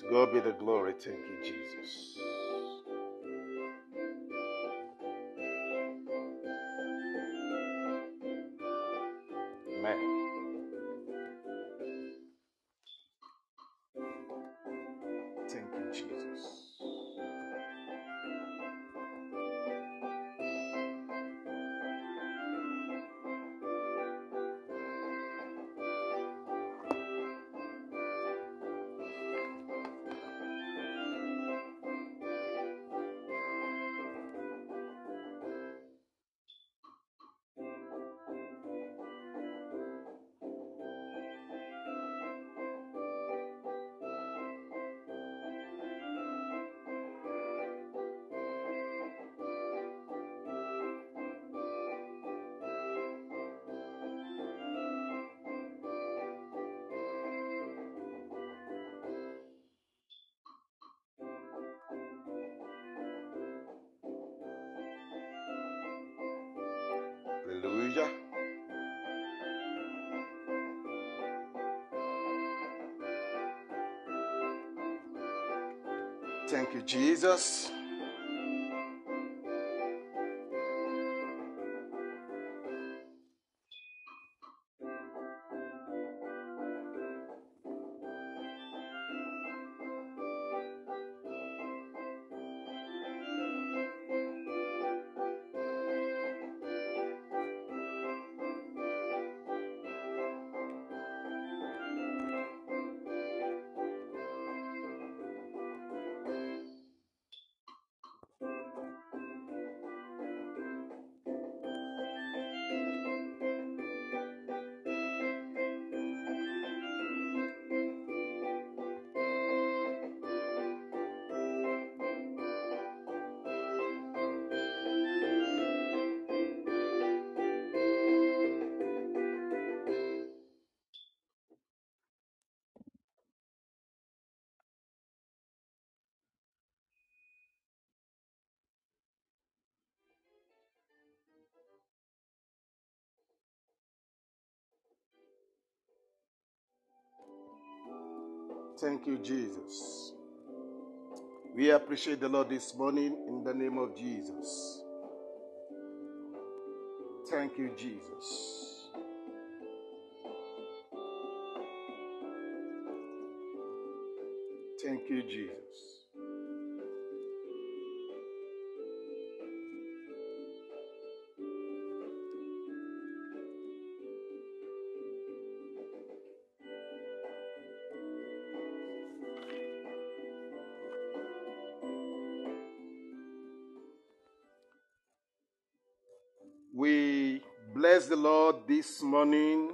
To God be the glory. Thank you, Jesus. Jesus. Thank you, Jesus. We appreciate the Lord this morning in the name of Jesus. Thank you, Jesus. Thank you, Jesus. Lord this morning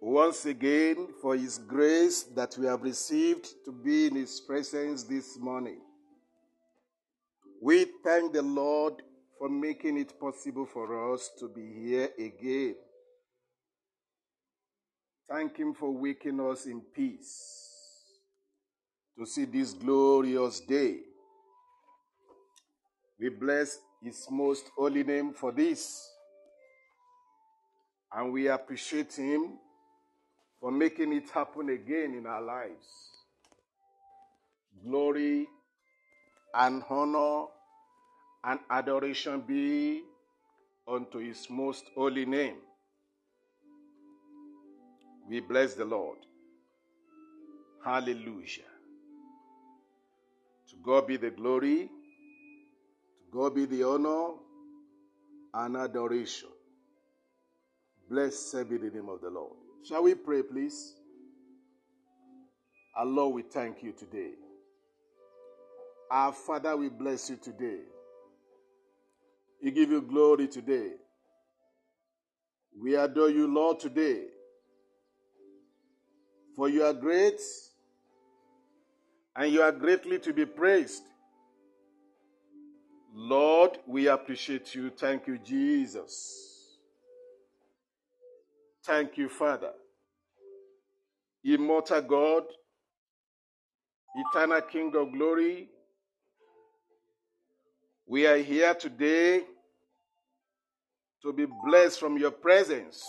once again for His grace that we have received to be in His presence this morning. We thank the Lord for making it possible for us to be here again. Thank Him for waking us in peace to see this glorious day. We bless His most holy name for this. And we appreciate Him for making it happen again in our lives. Glory and honor and adoration be unto His most holy name. We bless the Lord. Hallelujah. To God be the glory, to God be the honor and adoration. Blessed be the name of the Lord. Shall we pray, please? Our Lord, we thank you today. Our Father, we bless you today. We give you glory today. We adore you, Lord, today. For you are great and you are greatly to be praised. Lord, we appreciate you. Thank you, Jesus. Thank you, Father. Immortal God, eternal King of glory, we are here today to be blessed from your presence.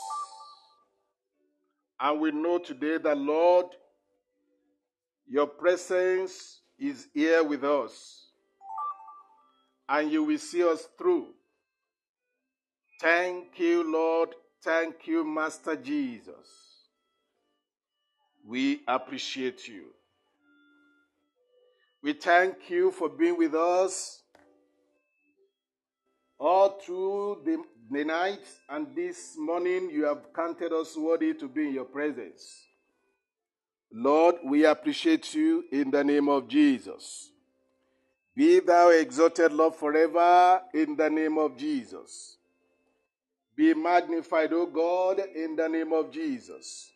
And we know today that, Lord, Your presence is here with us, and you will see us through. Thank you, Lord. Thank you, Master Jesus. We appreciate you. We thank you for being with us all through the, the night and this morning. You have counted us worthy to be in your presence. Lord, we appreciate you in the name of Jesus. Be thou exalted, Lord, forever in the name of Jesus. Be magnified, O God, in the name of Jesus.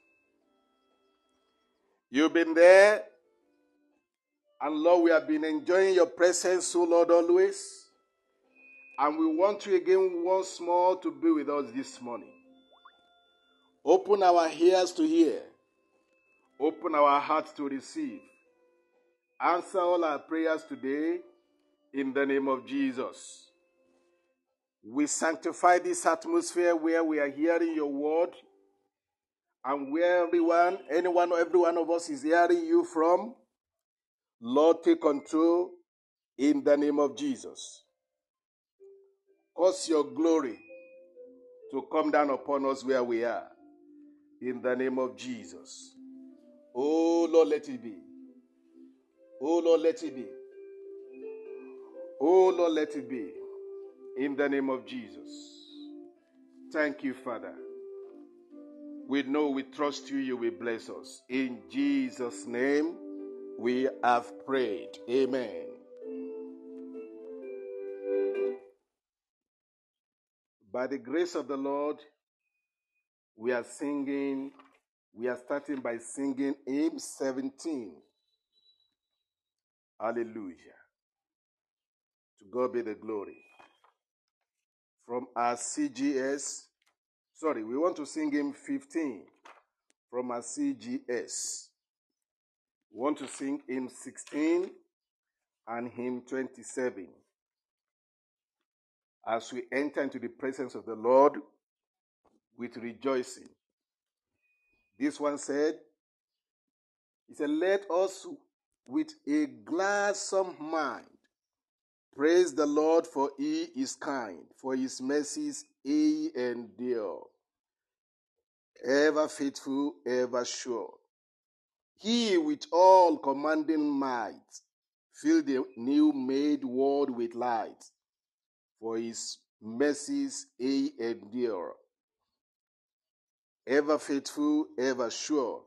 You've been there, and Lord, we have been enjoying your presence, O Lord, always. And we want you again once more to be with us this morning. Open our ears to hear, open our hearts to receive. Answer all our prayers today in the name of Jesus. We sanctify this atmosphere where we are hearing your word and where everyone, anyone, every one of us is hearing you from. Lord, take control in the name of Jesus. Cause your glory to come down upon us where we are in the name of Jesus. Oh Lord, let it be. Oh Lord, let it be. Oh Lord, let it be. In the name of Jesus. Thank you, Father. We know we trust you, you will bless us. In Jesus' name, we have prayed. Amen. By the grace of the Lord, we are singing, we are starting by singing hymn 17. Hallelujah. To God be the glory. From our CGS, sorry, we want to sing hymn 15 from our CGS. We want to sing hymn 16 and hymn 27. As we enter into the presence of the Lord with rejoicing. This one said, He said, Let us with a gladsome mind praise the Lord, for he is kind, for his mercies he endure. Ever faithful, ever sure. He with all commanding might fill the new made world with light, for his mercies he endure. Ever faithful, ever sure.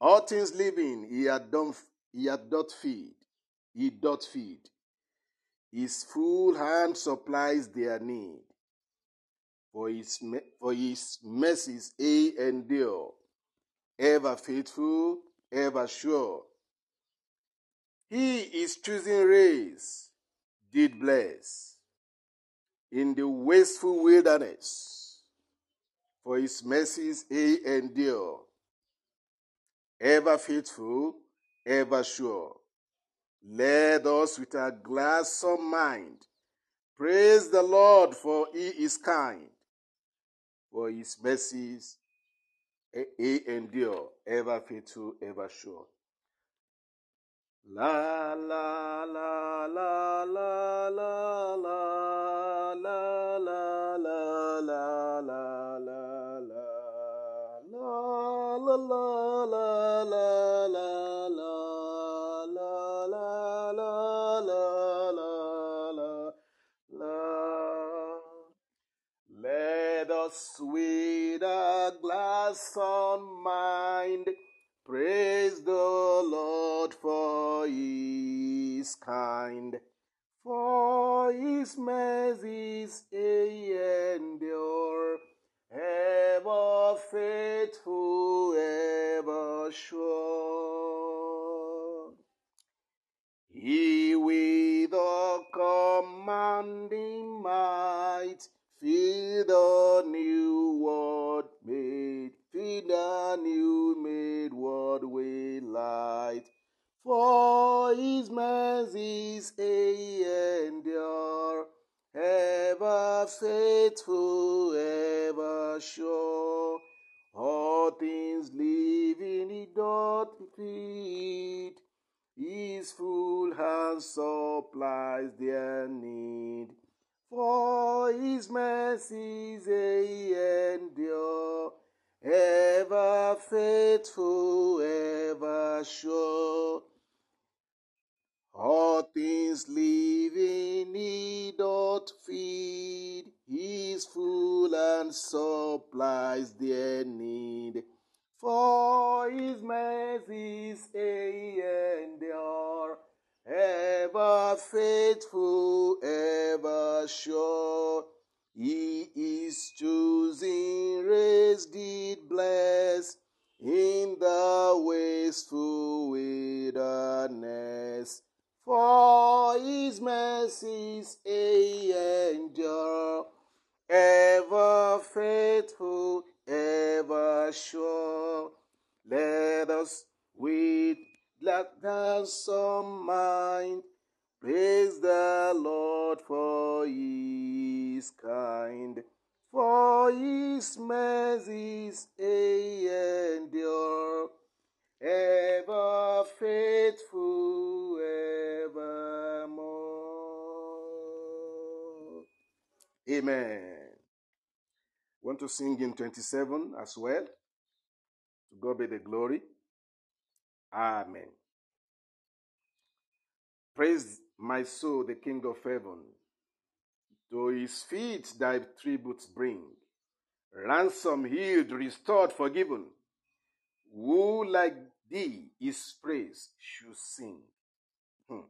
All things living he had done he had doth feed, he doth feed. His full hand supplies their need. For his, for his mercies he endure, ever faithful, ever sure. He is choosing race, did bless in the wasteful wilderness. For his mercies he endure, ever faithful, ever sure. Let us with a gladsome mind praise the Lord, for he is kind, for his mercies he endure, ever faithful, ever sure. La la la la la la la la with a glass on mind. Praise the Lord for his kind, for his mercies endure, ever faithful, ever sure. He with a commanding might Feed the new world made, feed the new made world with light. For his mercies endure, ever faithful, ever sure. All things living he doth feed. His full hand supplies their need. For his mercies they endure, ever faithful, ever sure. All things living he doth feed, his full and supplies their need. For his mercies they endure, ever faithful, ever sure. He is choosing, raised, did bless in the wasteful wilderness. For his mercies endure, ever faithful, ever sure. Let us with gladness of mind praise the Lord for he is kind. For his mercies endure, ever faithful, evermore. Amen. Want to sing in 27 as well? To God be the glory. Amen. Praise my soul, the King of heaven. To his feet thy tributes bring. Ransom healed, restored, forgiven. Who like thee is praise should sing. Hmm.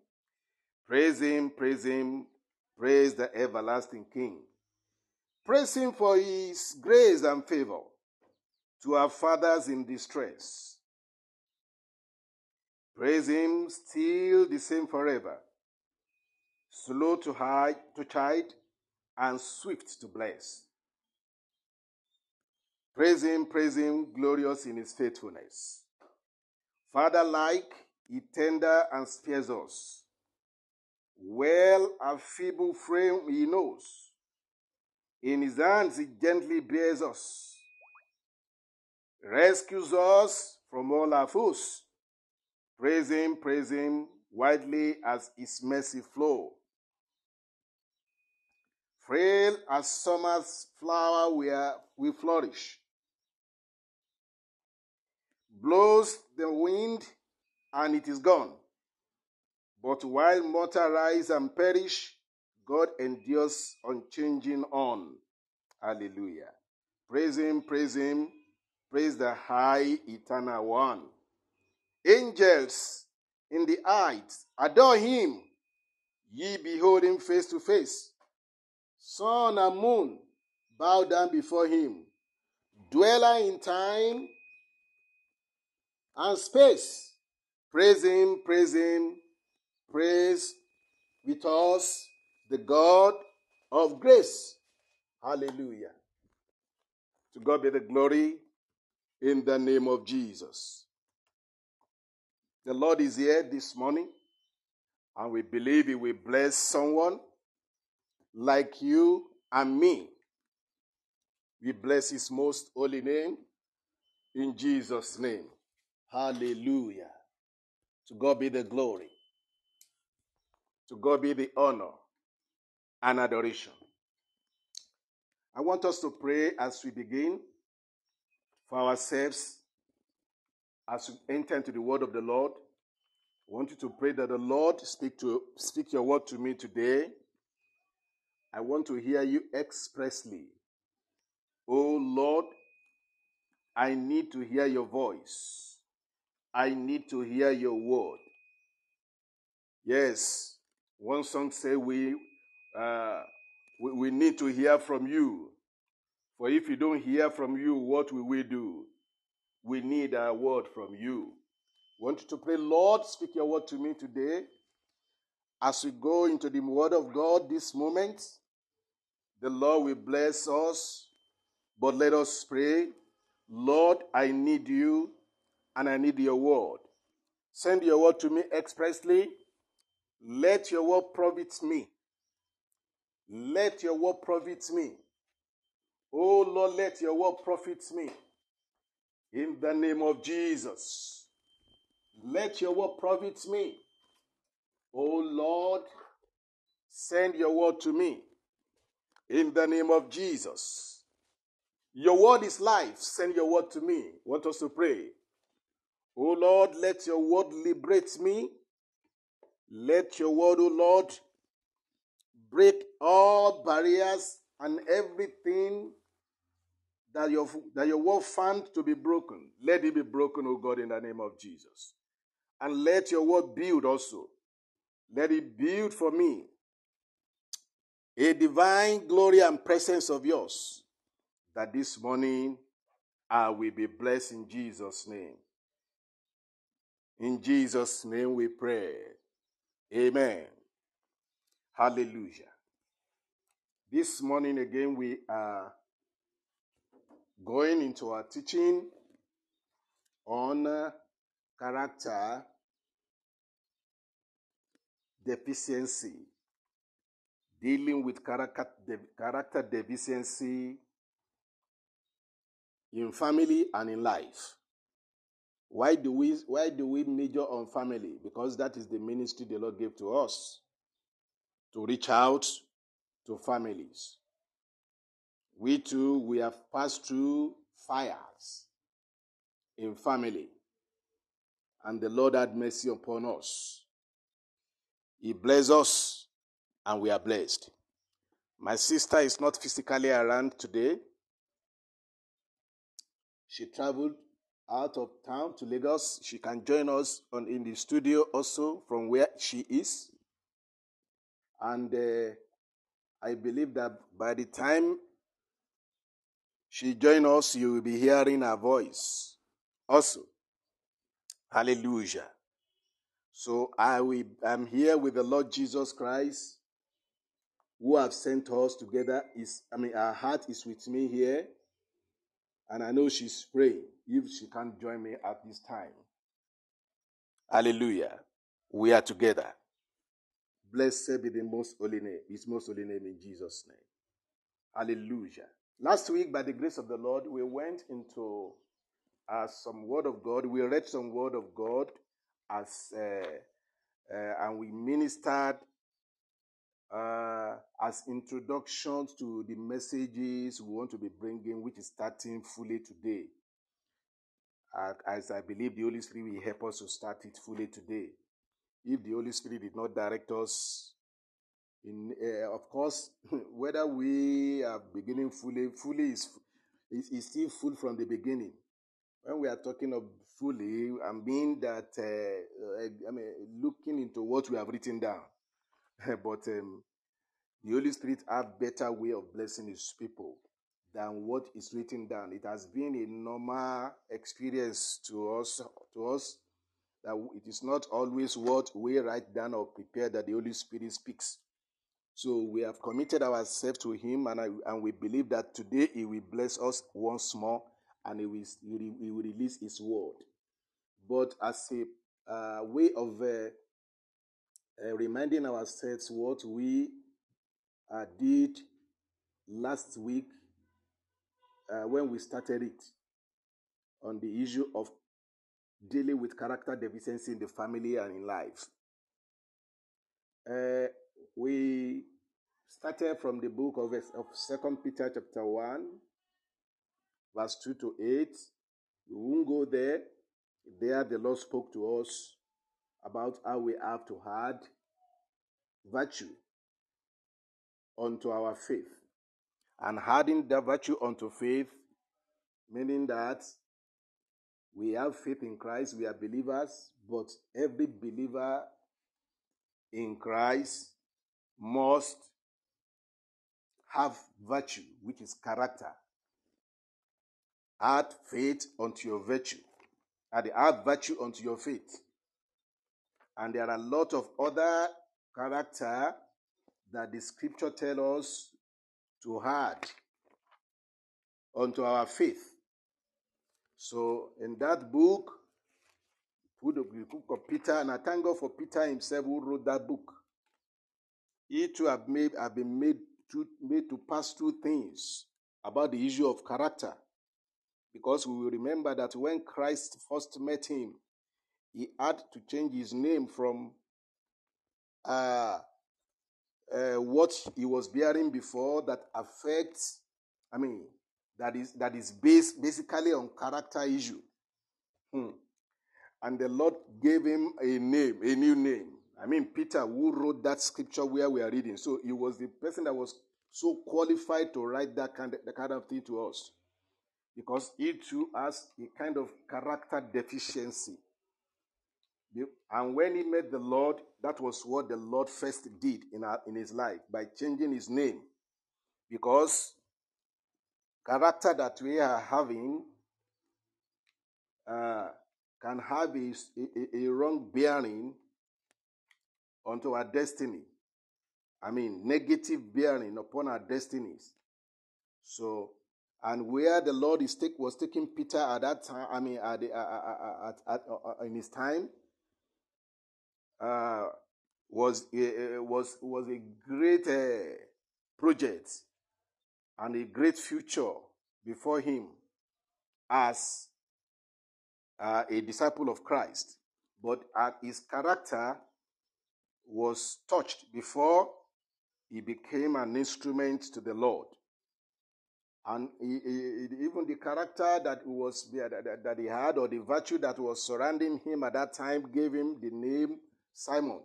Praise him, praise him, praise the everlasting King. Praise him for his grace and favor to our fathers in distress. Praise him still the same forever, slow to hide, to chide, and swift to bless. Praise him, praise him, glorious in his faithfulness. Father like, he tender and spares us. Well our feeble frame he knows. In his hands he gently bears us. Rescues us from all our foes. Praise him, praise him, widely as his mercy flow. Frail as summer's flower we, are, we flourish. Blows the wind and it is gone. But while mortal rise and perish, God endures unchanging on. Hallelujah. Praise Him, praise Him, praise the high eternal one. Angels in the heights adore Him. Ye behold Him face to face. Sun and moon bow down before Him. Dweller in time and space. Praise Him, praise Him, praise with us the God of grace. Hallelujah. To God be the glory in the name of Jesus. The Lord is here this morning, and we believe He will bless someone like you and me. We bless His most holy name in Jesus' name. Hallelujah. To God be the glory. To God be the honor and adoration. I want us to pray as we begin for ourselves as we enter into the word of the Lord. I want you to pray that the Lord speak to speak your word to me today. I want to hear you expressly. Oh Lord, I need to hear your voice. I need to hear your word. Yes, one song say we uh, we, we need to hear from you. For if you don't hear from you, what will we do? We need a word from you. Want you to pray, Lord, speak your word to me today. As we go into the word of God this moment, the Lord will bless us. But let us pray, Lord, I need you and I need your word. Send your word to me expressly. Let your word profit me. Let your word profit me. Oh Lord, let your word profit me. In the name of Jesus. let your word profit me. O Lord, send your word to me in the name of Jesus. Your word is life. Send your word to me. Want us to pray. O Lord, let your word liberate me. Let your word, O Lord, break all barriers and everything that your, that your word found to be broken. Let it be broken, O God, in the name of Jesus. And let your word build also. Let it build for me a divine glory and presence of yours that this morning I will be blessed in Jesus' name. In Jesus' name we pray. Amen. Hallelujah. This morning again we are going into our teaching on uh, character deficiency, dealing with character, character deficiency in family and in life. Why do we why do we major on family? Because that is the ministry the Lord gave to us to reach out to families. We too we have passed through fires in family. And the Lord had mercy upon us. He blessed us and we are blessed. My sister is not physically around today. She traveled out of town to Lagos. She can join us on, in the studio also from where she is. And uh, I believe that by the time she joins us, you will be hearing her voice also. Hallelujah. So I will, I'm here with the Lord Jesus Christ who have sent us together. Is I mean, her heart is with me here. And I know she's praying if she can't join me at this time. Hallelujah. We are together. Blessed be the most holy name, his most holy name in Jesus' name. Hallelujah. Last week, by the grace of the Lord, we went into uh, some word of God. We read some word of God as uh, uh, and we ministered uh, as introductions to the messages we want to be bringing, which is starting fully today. Uh, as I believe the Holy Spirit will help us to start it fully today. If the Holy Spirit did not direct us, in uh, of course, whether we are beginning fully, fully is, is, is still full from the beginning. When we are talking of fully, I mean that uh, I mean looking into what we have written down. but um, the Holy Spirit have better way of blessing His people than what is written down. It has been a normal experience to us, to us that it is not always what we write down or prepare that the Holy Spirit speaks. So we have committed ourselves to Him, and I, and we believe that today He will bless us once more, and He will, He will release His word. But as a uh, way of uh, uh, reminding ourselves what we uh, did last week uh, when we started it on the issue of dealing with character deficiency in the family and in life. We started from the book of, of Second Peter chapter 1, verse 2 to 8. We won't go there. There the Lord spoke to us about how we have to add virtue unto our faith. And adding that virtue unto faith, meaning that we have faith in Christ, we are believers, but every believer in Christ must have virtue, which is character. Add faith unto your virtue. Add, add virtue unto your faith. And there are a lot of other character that the scripture tell us to add unto our faith. So in that book, put the book of Peter, and I thank God for Peter himself who wrote that book. He too have made have been made to made to pass through things about the issue of character. Because we will remember that when Christ first met him, he had to change his name from uh, uh, what he was bearing before that affects, I mean, that is that is based basically on character issue. Hmm. And the Lord gave him a name, a new name. I mean, Peter, who wrote that scripture where we are reading. So he was the person that was so qualified to write that kind of, that kind of thing to us. Because he too has a kind of character deficiency. And when he met the Lord, that was what the Lord first did in, our, in his life by changing his name. Because character that we are having uh, can have a, a, a wrong bearing onto our destiny. I mean, negative bearing upon our destinies. So, and where the Lord is take, was taking Peter at that time, I mean, at, at, at, at in his time, uh, was uh, was was a great uh, project and a great future before him as uh, a disciple of Christ. But at his character was touched before he became an instrument to the Lord. And he, he, even the character that was that, he had, or the virtue that was surrounding him at that time, gave him the name Simon.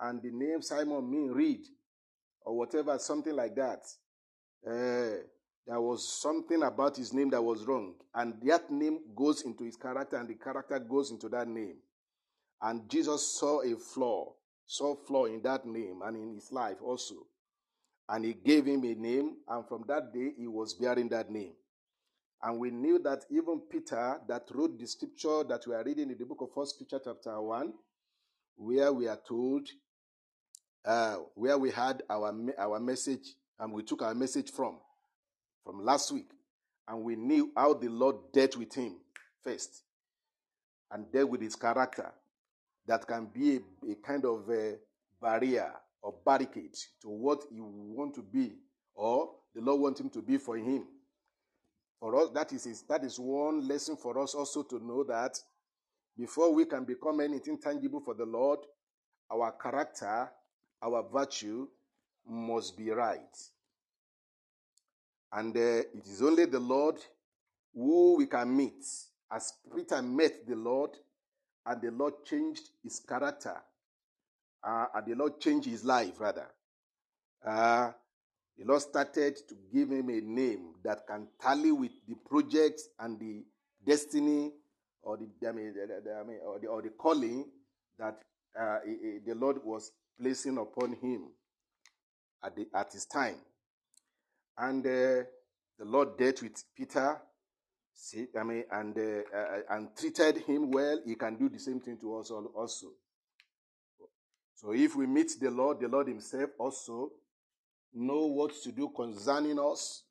And the name Simon means reed, or whatever, something like that. Uh, there was something about his name that was wrong. And that name goes into his character, and the character goes into that name. And Jesus saw a flaw, saw flaw in that name and in his life also. And he gave him a name, and from that day he was bearing that name. And we knew that even Peter, that wrote the scripture that we are reading in the book of First Peter, chapter 1, where we are told, uh, where we had our, our message, and we took our message from from last week, and we knew how the Lord dealt with him first and dealt with his character that can be a, a kind of a barrier or barricade to what he want to be or the Lord want him to be for him. For us, that is, his, that is one lesson for us also to know that before we can become anything tangible for the Lord, our character, our virtue must be right. And uh, it is only the Lord who we can meet. As Peter met the Lord, and the Lord changed his character, uh, and the Lord changed his life, rather. Uh, the Lord started to give him a name that can tally with the project and the destiny or the, I mean, or, the, or the calling that uh, the Lord was placing upon him at, the, at his time. And uh, the Lord dealt with Peter, see, I mean, and, uh, uh, and treated him well. He can do the same thing to us also. So if we meet the Lord, the Lord himself also know what to do concerning us.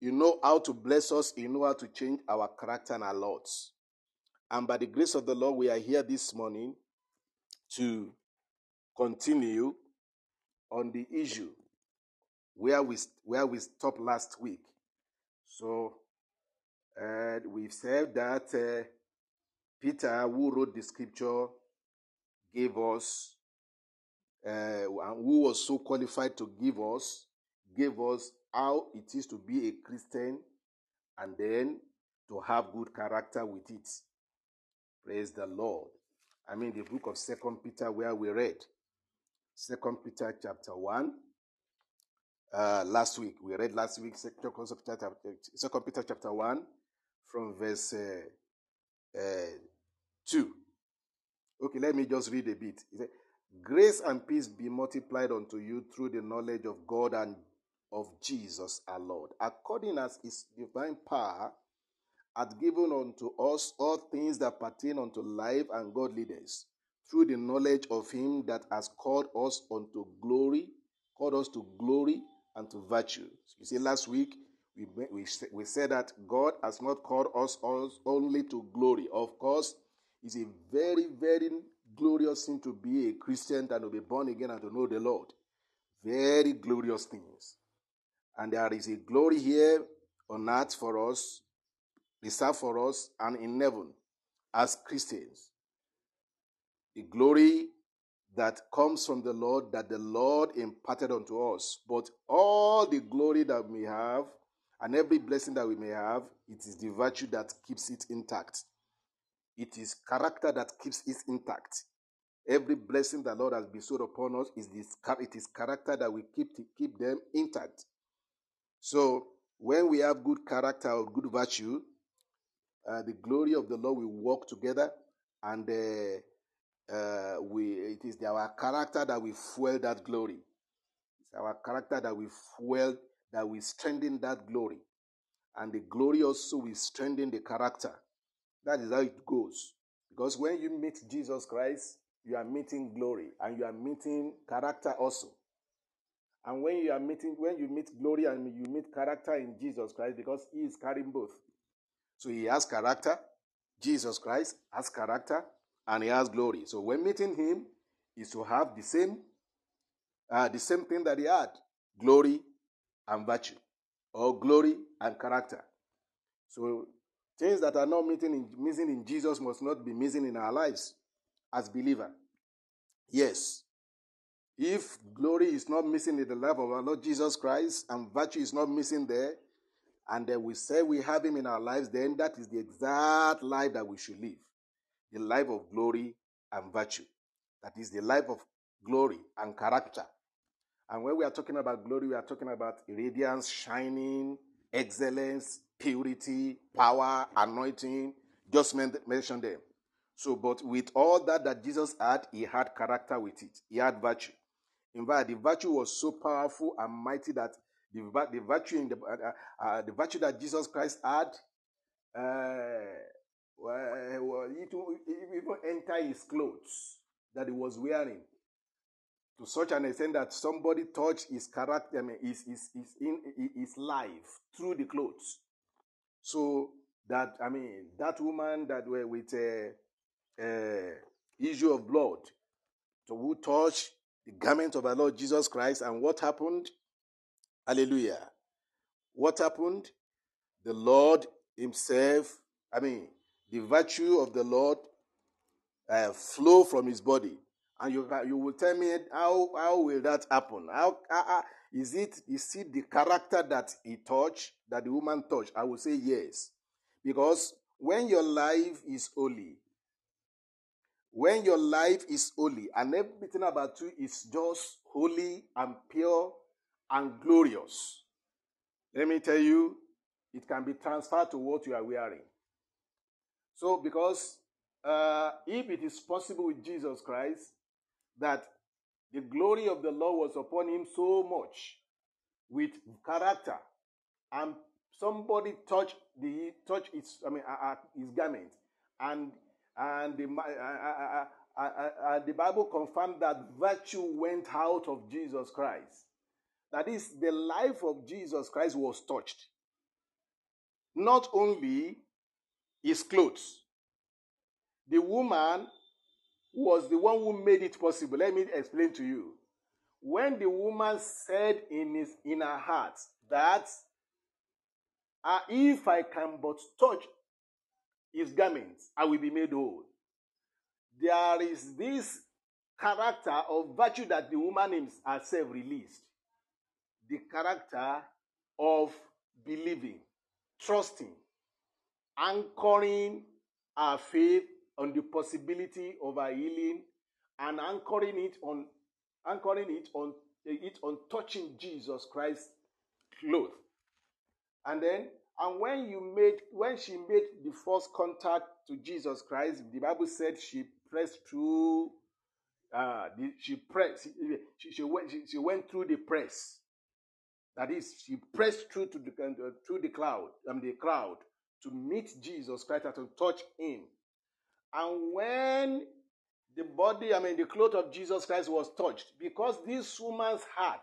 You know how to bless us. You know how to change our character and our lots. And by the grace of the Lord, we are here this morning to continue on the issue where we where we stopped last week. So uh, we've said that uh, Peter, who wrote the scripture, gave us, uh, who was so qualified to give us, gave us how it is to be a Christian, and then to have good character with it. Praise the Lord. I mean the book of Second Peter, where we read Second Peter chapter one uh, last week. We read last week, Second Peter chapter 1 from verse uh, uh, 2. Okay, let me just read a bit. Said, Grace and peace be multiplied unto you through the knowledge of God and of Jesus our Lord, according as his divine power hath given unto us all things that pertain unto life and godliness, through the knowledge of him that has called us unto glory, called us to glory and to virtue. You see, last week we, we, we said that God has not called us only to glory. Of course, it's a very, very glorious thing to be a Christian and to be born again and to know the Lord. Very glorious things. And there is a glory here on earth for us, reserved for us, and in heaven as Christians. A glory that comes from the Lord that the Lord imparted unto us. But all the glory that we have and every blessing that we may have, it is the virtue that keeps it intact. It is character that keeps it intact. Every blessing the Lord has bestowed upon us is this, it is character that we keep to keep them intact. So when we have good character or good virtue, uh, the glory of the Lord will walk together, and uh, uh, we it is our character that we fuel that glory. It's our character that we fuel that will strengthen that glory, and the glory also will strengthen the character. That is how it goes. Because when you meet Jesus Christ, you are meeting glory and you are meeting character also. And when you are meeting, when you meet glory and you meet character in Jesus Christ, because He is carrying both. So He has character, Jesus Christ has character, and He has glory. So when meeting Him is to have the same, uh, the same thing that He had: glory and virtue, or glory and character. So things that are not missing in, missing in Jesus must not be missing in our lives as believer. Yes. If glory is not missing in the life of our Lord Jesus Christ and virtue is not missing there, and then we say we have him in our lives, then that is the exact life that we should live. The life of glory and virtue. That is the life of glory and character. And when we are talking about glory, we are talking about radiance, shining, excellence, purity, power, anointing. Just mention them. So, but with all that that Jesus had, he had character with it. He had virtue. In fact, the virtue was so powerful and mighty that the, the virtue in the uh, uh, the virtue that Jesus Christ had, uh, well, it, it even enter his clothes that he was wearing to such an extent that somebody touched his character, I mean, his, his, his, in, his life through the clothes. So that, I mean, that woman that were with a, a issue of blood, so who touched the garment of our Lord Jesus Christ, and what happened? Hallelujah. What happened? The Lord Himself, I mean, the virtue of the Lord uh, flow from His body and you you will tell me how how will that happen? How, how is it is it the character that he touched that the woman touched? I will say yes, because when your life is holy, when your life is holy, and everything about you is just holy and pure and glorious, let me tell you, it can be transferred to what you are wearing. So, because uh, if it is possible with Jesus Christ, that the glory of the Lord was upon him so much with character, and somebody touched the touch his I mean uh, uh, his garment, and and the uh, uh, uh, the Bible confirmed that virtue went out of Jesus Christ. That is, the life of Jesus Christ was touched. Not only his clothes. The woman was the one who made it possible. Let me explain to you. When the woman said in, his, in her heart that uh, if I can but touch his garments, I will be made whole. There is this character of virtue that the woman herself released. The character of believing, trusting, anchoring our faith on the possibility of a healing and anchoring it on anchoring it on it on touching Jesus Christ's clothes. And then and when you made when she made the first contact to Jesus Christ, the Bible said she pressed through uh, the, she pressed she, she, went she, she went through the press. That is, she pressed through to the uh, through the cloud, um, the crowd to meet Jesus Christ and to touch him. And when the body, I mean, the cloth of Jesus Christ was touched, because this woman's heart,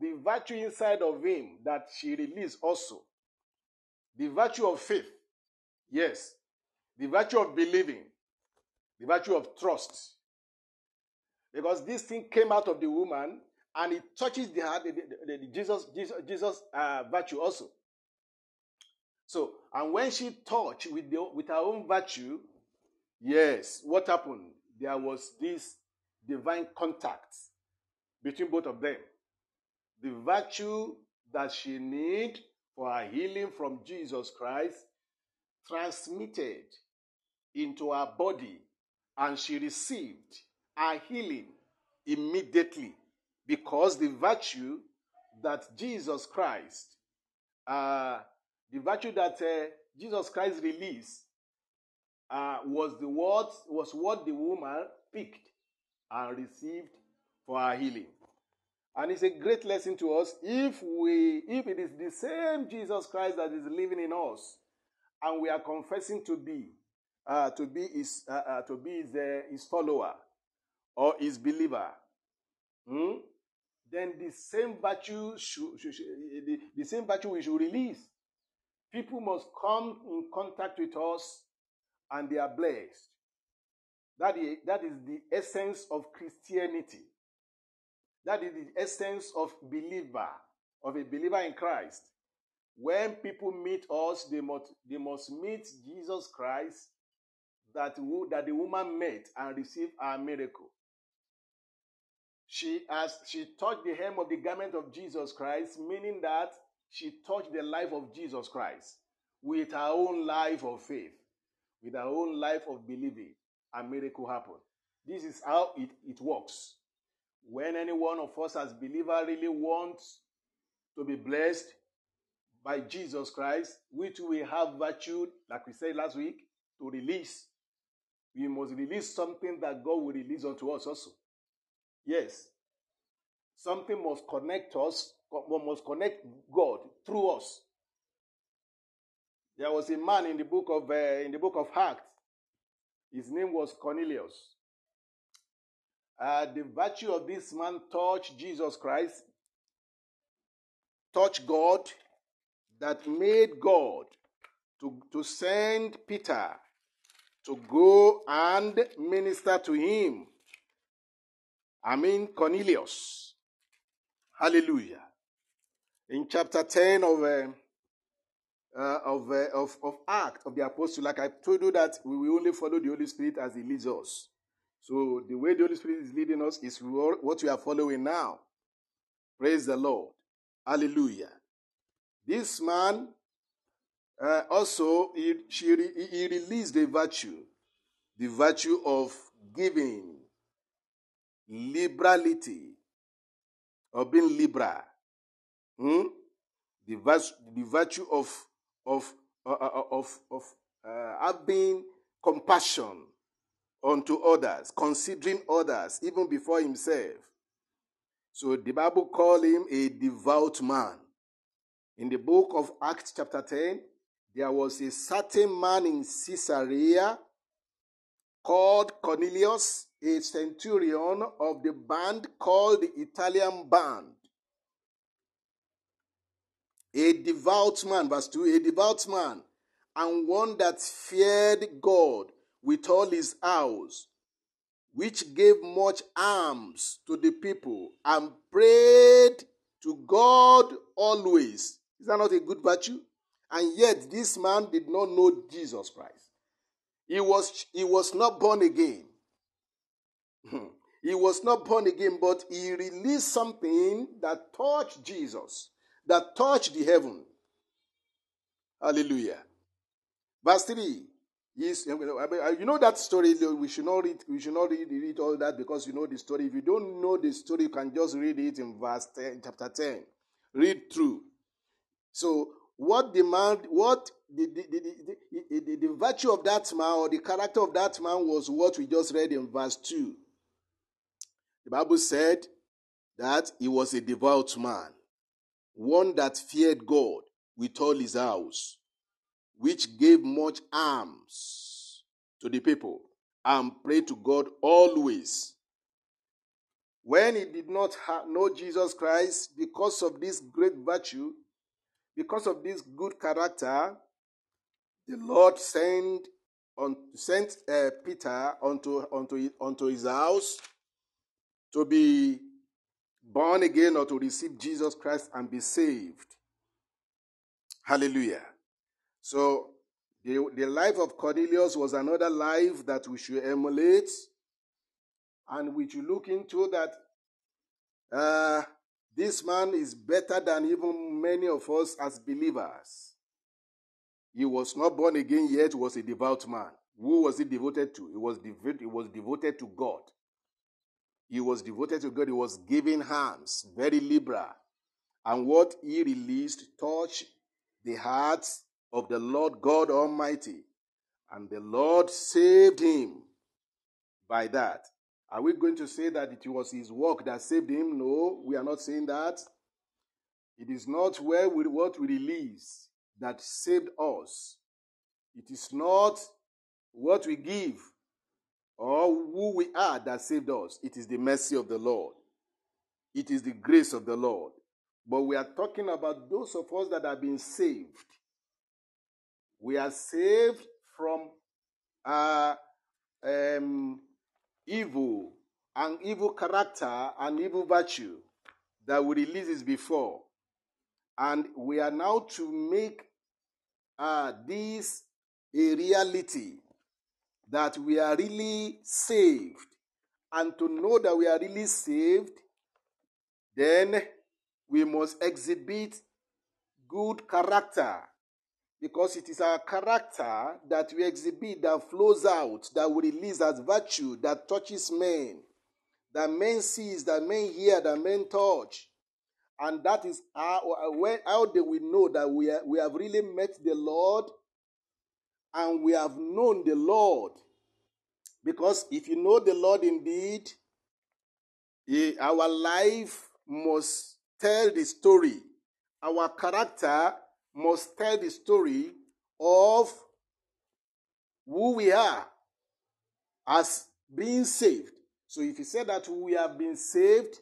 the virtue inside of him that she released also, the virtue of faith, yes, the virtue of believing, the virtue of trust. Because this thing came out of the woman and it touches the heart, the, the, the Jesus, Jesus, Jesus uh, virtue also. So, and when she touched with, the, with her own virtue, Yes. What happened? there was this divine contact between both of them. The virtue that she need for her healing from Jesus Christ transmitted into her body and she received her healing immediately because the virtue that Jesus Christ, uh, the virtue that uh, Jesus Christ released uh, was the word was what the woman picked and received for her healing. And it's a great lesson to us if we if it is the same Jesus Christ that is living in us and we are confessing to be uh, to be his uh, uh, to be his, uh, his follower or his believer, hmm? then the same virtue should, should, should, the, the same virtue we should release. People must come in contact with us and they are blessed. That is, that is the essence of Christianity. That is the essence of believer, of a believer in Christ. When people meet us, they must, they must meet Jesus Christ that, that the woman met and received a miracle. She, as she touched the hem of the garment of Jesus Christ, meaning that she touched the life of Jesus Christ with her own life of faith, with our own life of believing, a miracle happened. This is how it, it works. When any one of us as believer really wants to be blessed by Jesus Christ, which we have virtue, like we said last week, to release. We must release something that God will release unto us also. Yes. Something must connect us, must connect God through us. There was a man in the book of uh, in the book of Acts. His name was Cornelius. Uh, the virtue of this man touched Jesus Christ, touched God, that made God to, to send Peter to go and minister to him. I mean, Cornelius. Hallelujah. In chapter 10 of, uh, uh, of, uh, of, of Act of the Apostle, like I told you that we will only follow the Holy Spirit as He leads us. So the way the Holy Spirit is leading us is what we are following now. Praise the Lord. Hallelujah. This man uh, also he, she, he released the virtue, the virtue of giving, liberality, of being liberal. Hmm? The, the virtue of of uh, uh of of uh, having compassion unto others, considering others even before himself. So the Bible called him a devout man. In the book of Acts, chapter 10, there was a certain man in Caesarea called Cornelius, a centurion of the band called the Italian band. A devout man, verse 2, a devout man, and one that feared God with all his house, which gave much alms to the people, and prayed to God always. Is that not a good virtue? And yet this man did not know Jesus Christ. He was, he was not born again. Hmm. he was not born again, but he released something that touched Jesus, that touched the heaven. Hallelujah. Verse 3. Yes, you know that story. We should not read. We should not read, read all that because you know the story. If you don't know the story, you can just read it in verse 10, chapter ten. Read through. So, what the man, what the the, the, the, the, virtue of that man or the character of that man was what we just read in verse two. The Bible said that he was a devout man, one that feared God with all his house which gave much alms to the people and prayed to God always. When he did not know Jesus Christ, because of this great virtue, because of this good character, the Lord sent, on, sent uh, Peter unto, unto, unto his house to be born again or to receive Jesus Christ and be saved. Hallelujah. So the, the life of Cornelius was another life that we should emulate. and we should look into that uh, this man is better than even many of us as believers. He was not born again yet, was a devout man. Who was he devoted to? He was, devoted, he was devoted to God. He was devoted to God. He was giving alms, very liberal. And what he released touched the hearts of the Lord God Almighty. And the Lord saved him by that. Are we going to say that it was his work that saved him? No, we are not saying that. It is not where we, what we release that saved us. It is not what we give or who we are that saved us. It is the mercy of the Lord. It is the grace of the Lord. But we are talking about those of us that have been saved. We are saved from uh, um, evil and evil character and evil virtue that we released before. And we are now to make uh, this a reality that we are really saved. And to know that we are really saved, then we must exhibit good character because it is our character that we exhibit that flows out, that we release as virtue, that touches men, that men sees, that men hear, that men touch. And that is how, how they will know that we, are, we have really met the Lord and we have known the Lord. Because if you know the Lord indeed, our life must tell the story. Our character must tell the story of who we are as being saved. So if you say that we have been saved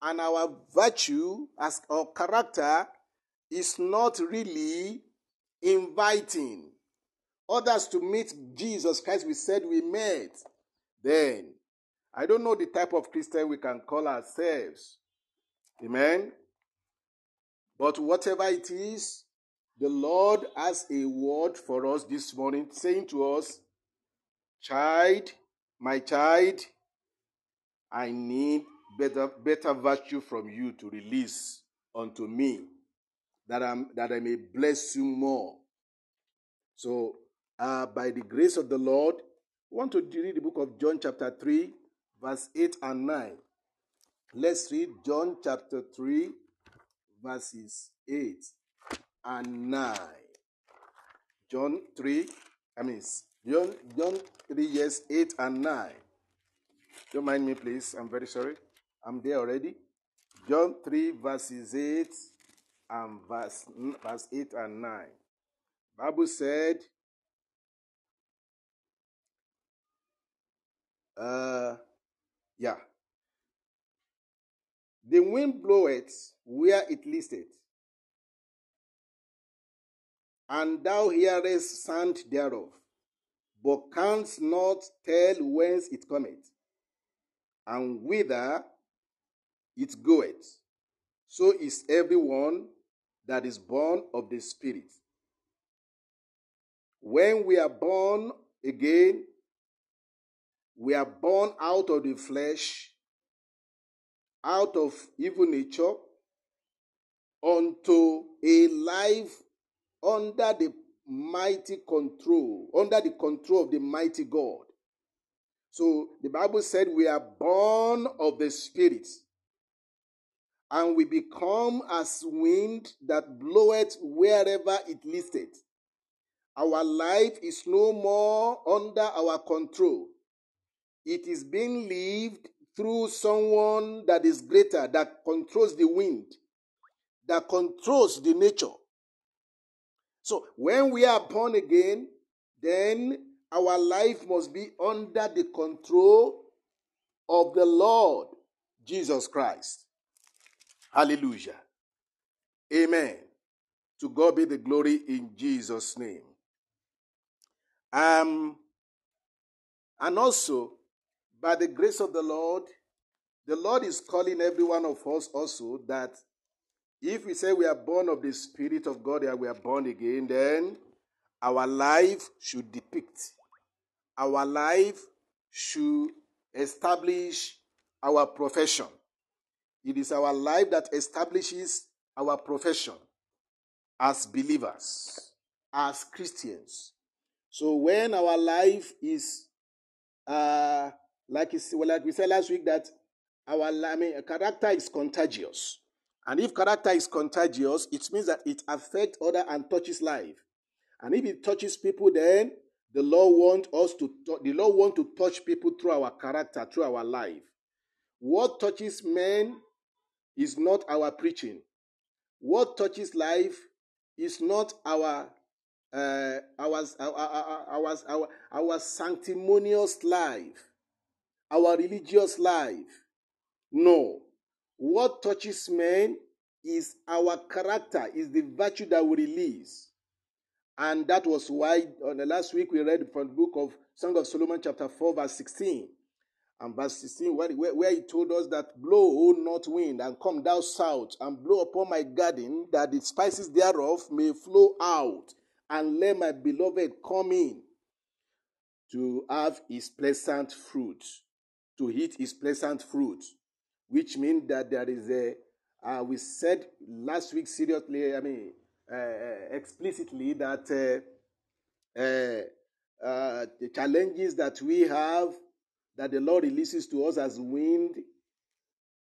and our virtue as our character is not really inviting others to meet Jesus Christ, we said we met, then I don't know the type of Christian we can call ourselves. Amen. But whatever it is, the Lord has a word for us this morning, saying to us, Child, my child, I need better, better virtue from you to release unto me, that, i that I may bless you more. So, uh, by the grace of the Lord, we want to read the book of John, chapter 3, verse 8 and 9. Let's read John chapter 3, verses 8 and 9. John 3, I mean, John, John 3, yes, 8 and 9. Don't mind me, please. I'm very sorry. I'm there already. John 3, verses 8 and verse, verse 8 and 9. Bible said, uh, yeah. The wind bloweth where it listeth, and thou hearest sound thereof, but canst not tell whence it cometh, and whither it goeth. So is everyone that is born of the Spirit. When we are born again, we are born out of the flesh, out of evil nature, unto a life under the mighty control, under the control of the mighty God. So the Bible said we are born of the Spirit, and we become as wind that bloweth wherever it listeth. Our life is no more under our control. It is being lived through someone that is greater, that controls the wind, that controls the nature. So when we are born again, then our life must be under the control of the Lord Jesus Christ. Hallelujah. Amen. To God be the glory in Jesus' name. Um, and also, by the grace of the Lord, the Lord is calling every one of us also that if we say we are born of the Spirit of God and we are born again, then our life should depict, our life should establish our profession. It is our life that establishes our profession as believers, as Christians. So when our life is, uh, like, well, like we said last week, that our I mean, character is contagious. And if character is contagious, it means that it affects other and touches life. And if it touches people, then the Lord want us to the Lord want to touch people through our character, through our life. What touches men is not our preaching. What touches life is not our uh, our, our, our, our, our sanctimonious life, our religious life. No. What touches men is our character, is the virtue that we release. And that was why on the last week we read from the book of Song of Solomon, chapter 4, verse 16. And verse 16, where, where, he told us that blow, O north wind, and come thou south, and blow upon my garden, that the spices thereof may flow out, and let my beloved come in to have his pleasant fruit, to eat his pleasant fruit, which means that there is a, uh, we said last week seriously, I mean, uh, uh explicitly that uh, uh, uh, the challenges that we have that the Lord releases to us as wind,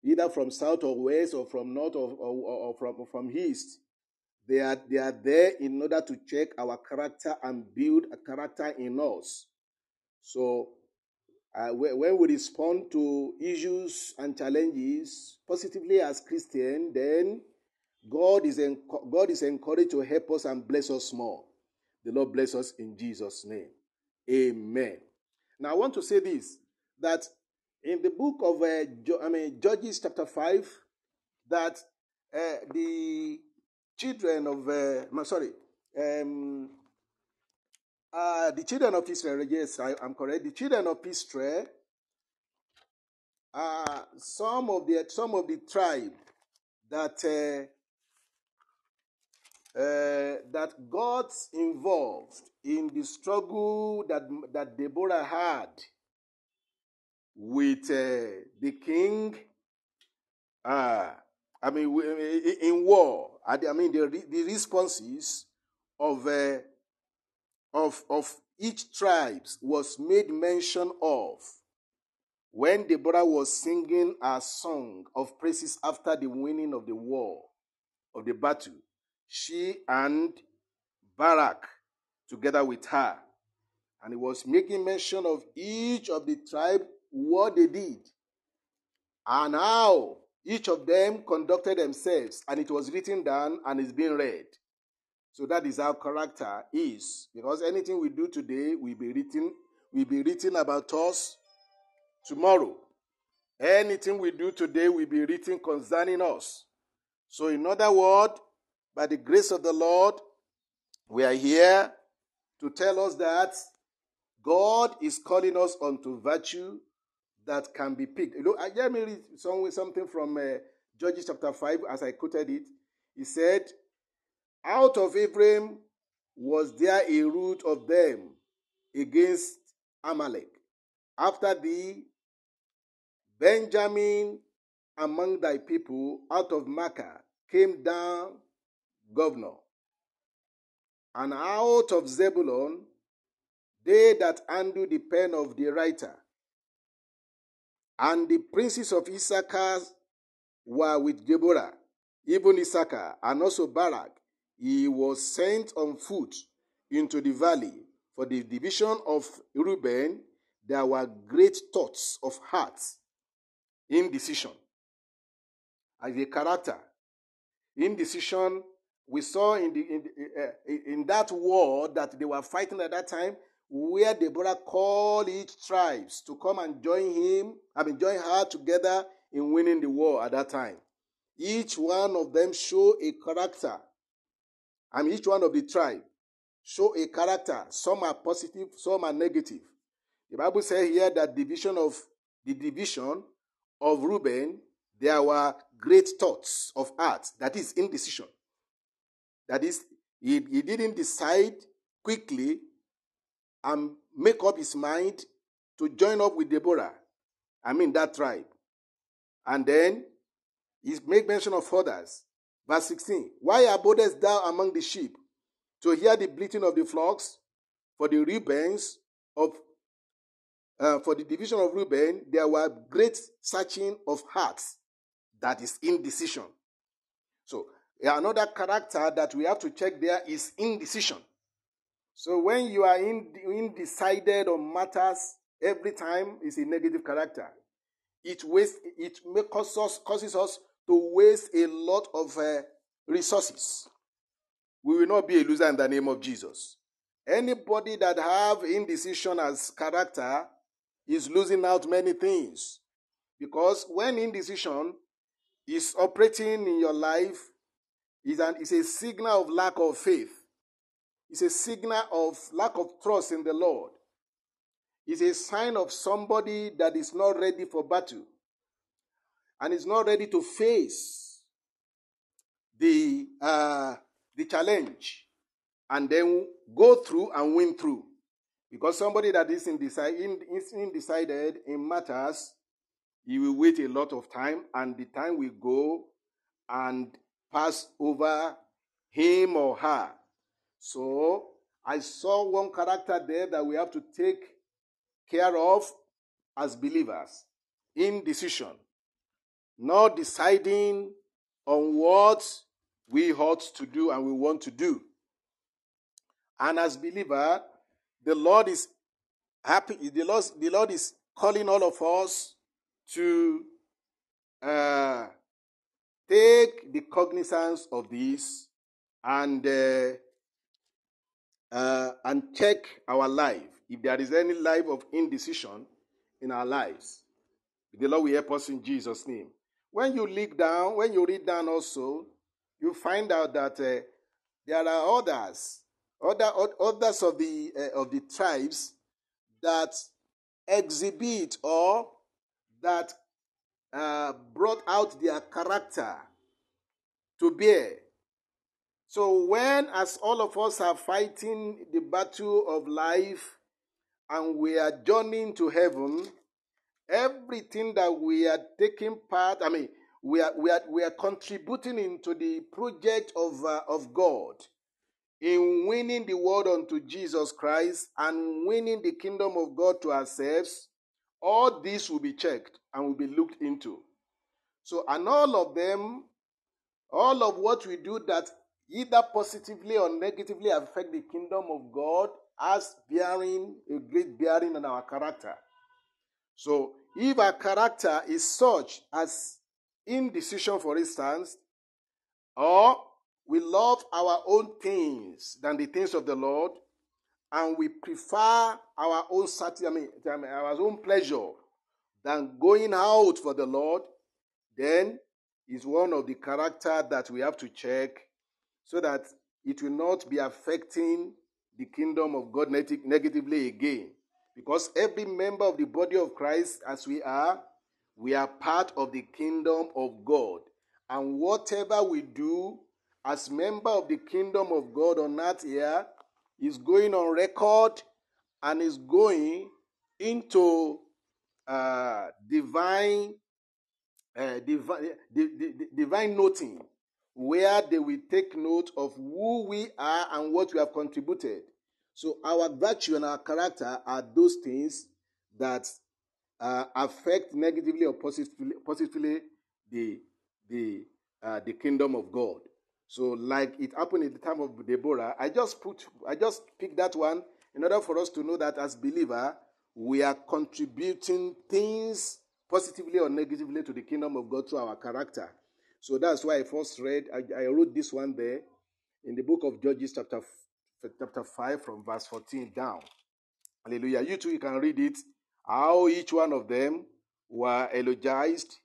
either from south or west or from north or, or, or from, from east. They are, they are there in order to check our character and build a character in us. So, uh, when we respond to issues and challenges positively as Christian, then God is, God is encouraged to help us and bless us more. The Lord bless us in Jesus' name. Amen. Now, I want to say this that in the book of uh, I mean Judges chapter five, that uh, the children of uh, sorry, um, uh, the children of Israel. Yes, I, am correct. The children of Israel. Uh, some of the some of the tribe that uh, uh, that got involved in the struggle that that Deborah had with uh, the king. Uh, I mean, in war, I mean, the, the responses of, uh, of, of each tribes was made mention of when Deborah was singing a song of praises after the winning of the war, of the battle. She and Barak together with her. And he was making mention of each of the tribe what they did and how each of them conducted themselves, and it was written down and is being read. So that is how character is. Because anything we do today will be written, will be written about us tomorrow. Anything we do today will be written concerning us. So, in other words, by the grace of the Lord, we are here to tell us that God is calling us unto virtue that can be picked. Look, let me read something from uh, Judges chapter 5 as I quoted it. He said, Out of Ephraim was there a root of them against Amalek. After thee, Benjamin among thy people out of Machir came down governor. And out of Zebulun, they that undo the pen of the writer, and the princes of Issachar were with Deborah, even Issachar, and also Barak. He was sent on foot into the valley. For the division of Reuben, there were great thoughts of heart, indecision. As a character, indecision, we saw in, the, in, the, uh, in that war that they were fighting at that time, where Deborah called each tribes to come and join him, I mean, join her together in winning the war at that time. Each one of them show a character. Mean, each one of the tribe show a character. Some are positive, some are negative. The Bible says here that division of the division of Reuben, there were great thoughts of heart. That is indecision. That is, he, he didn't decide quickly and make up his mind to join up with Deborah. I mean that tribe. And then he make mention of others. Verse 16. Why abodest thou among the sheep? To hear the bleating of the flocks? For the Reubens of uh, for the division of Reuben, there were great searching of hearts, that is indecision. So another character that we have to check there is indecision. So when you are indecided on matters every time, is a negative character. It wastes, it us, causes us to waste a lot of uh, resources. We will not be a loser in the name of Jesus. Anybody that have indecision as character is losing out many things. Because when indecision is operating in your life, is an, it's a signal of lack of faith. It's a signal of lack of trust in the Lord. It's a sign of somebody that is not ready for battle and is not ready to face the, uh, the challenge and then go through and win through. Because somebody that is undecided in matters, he will wait a lot of time, and the time will go and pass over him or her. So I saw one character there that we have to take care of as believers indecision, not deciding on what we ought to do and we want to do. And as believer, the Lord is happy. The Lord, the Lord is calling all of us to uh, take the cognizance of this and uh, uh, and check our life. If there is any life of indecision in our lives, the Lord will help us in Jesus' name. When you look down, when you read down also, you find out that uh, there are others other, others of the, uh, of the tribes that exhibit or that uh, brought out their character to bear. So, when, as all of us are fighting the battle of life and we are journeying to heaven, everything that we are taking part, I mean, we are, we are, we are contributing into the project of, uh, of God in winning the world unto Jesus Christ and winning the kingdom of God to ourselves, all this will be checked and will be looked into. So, and all of them, all of what we do that either positively or negatively affect the kingdom of God as bearing a great bearing on our character. So, if our character is such as indecision, for instance, or we love our own things than the things of the Lord, and we prefer our own I mean, our own pleasure than going out for the Lord, then is one of the character that we have to check so that it will not be affecting the kingdom of God negatively again. Because every member of the body of Christ, as we are, we are part of the kingdom of God. And whatever we do as member of the kingdom of God on earth here is going on record and is going into uh, divine, uh, divine, divine noting, where they will take note of who we are and what we have contributed. So our virtue and our character are those things that uh, affect negatively or positively, positively the the uh, the kingdom of God. So, like it happened in the time of Deborah, I just put, I just picked that one in order for us to know that as believer, we are contributing things positively or negatively to the kingdom of God through our character. So that's why I first read, I, I wrote this one there in the book of Judges, chapter, chapter 5, from verse 14 down. Hallelujah. You too, you can read it. How each one of them were eulogized,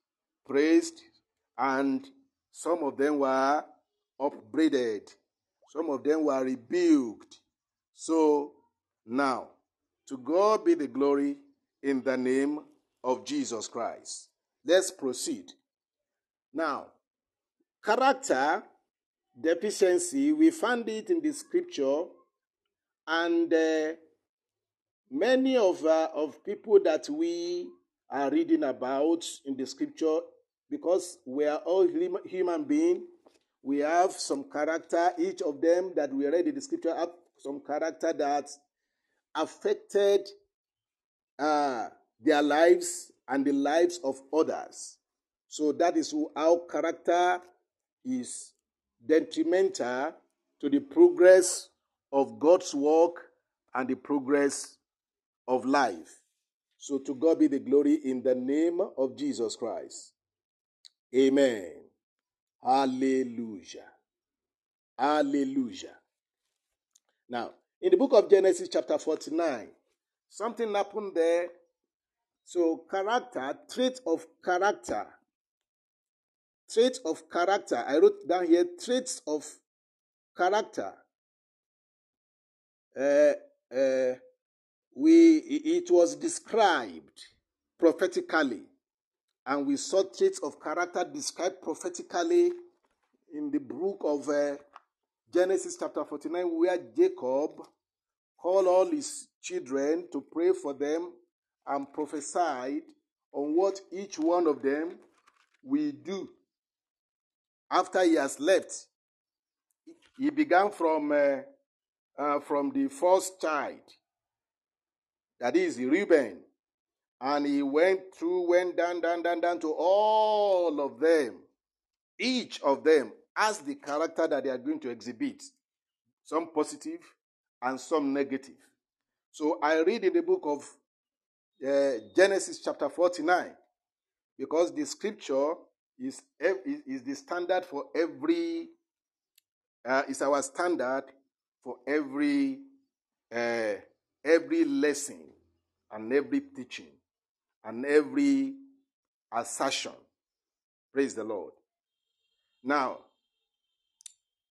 praised, and some of them were upbraided, some of them were rebuked. So now, to God be the glory in the name of Jesus Christ. Let's proceed. Now, character deficiency, we find it in the scripture, and uh, many of, uh, of people that we are reading about in the scripture because we are all human beings. We have some character, each of them that we read in the scripture have some character that affected uh, their lives and the lives of others. So that is how character is detrimental to the progress of God's work and the progress of life. So to God be the glory in the name of Jesus Christ. Amen. Hallelujah. Hallelujah. Now, in the book of Genesis, chapter 49, something happened there. So, character, trait of character. Trait of character. I wrote down here traits of character. Uh, uh, we it was described prophetically and we saw traits of character described prophetically in the book of uh, genesis chapter 49 where jacob called all his children to pray for them and prophesied on what each one of them will do after he has left he began from uh, uh, from the first child that is Reuben. And he went through, went down, down, down, down to all of them. Each of them has the character that they are going to exhibit. Some positive and some negative. So I read in the book of uh, Genesis chapter 49 because the scripture is, is the standard for every, uh, is our standard for every, uh, every lesson and every teaching and every assertion. Praise the Lord. Now,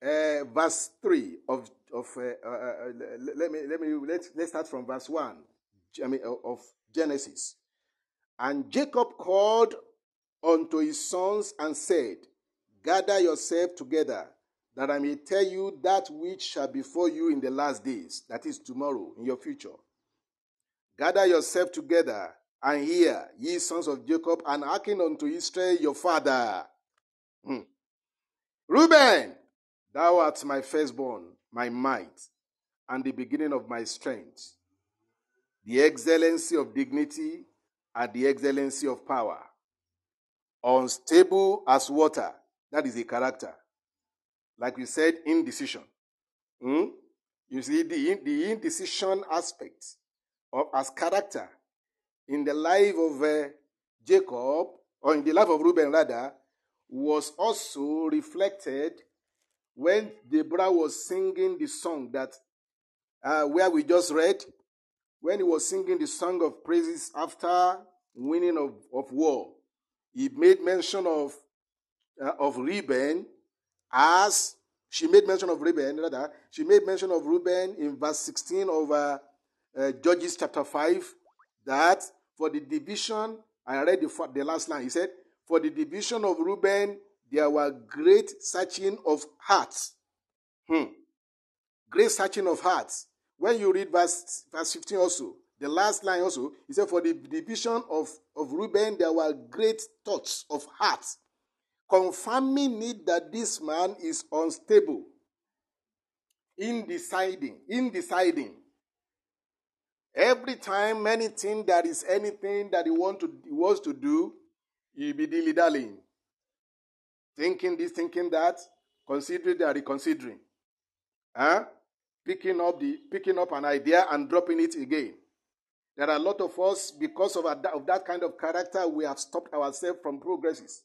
uh, verse 3 of, of uh, uh, uh let me, let me, let's, let's start from verse 1 I mean, of Genesis. And Jacob called unto his sons and said, Gather yourself together, that I may tell you that which shall befall you in the last days, that is tomorrow, in your future. Gather yourself together and hear, ye sons of Jacob, and hearken unto Israel your father. Hmm. Reuben, thou art my firstborn, my might, and the beginning of my strength, the excellency of dignity and the excellency of power. Unstable as water, that is a character. Like we said, indecision. Hmm? You see, the, the indecision aspect of, as character in the life of uh, Jacob, or in the life of Reuben rather, was also reflected when Deborah was singing the song that uh, where we just read, when he was singing the song of praises after winning of, of war. He made mention of uh, of Reuben as she made mention of Reuben, rather, she made mention of Reuben in verse 16 of uh, uh, Judges chapter 5 that for the division, I read the, the last line, he said, For the division of Reuben, there were great searching of hearts. Hmm. Great searching of hearts. When you read verse, verse 15 also, the last line also, he said, For the division of, of Reuben, there were great thoughts of hearts, confirming it that this man is unstable, in deciding, in deciding. Every time anything that is anything that he, want to, he wants to do, he be dilly dallying. Thinking this, thinking that, considering that, reconsidering. Huh? Picking up the picking up an idea and dropping it again. There are a lot of us, because of, a, of that kind of character, we have stopped ourselves from progresses.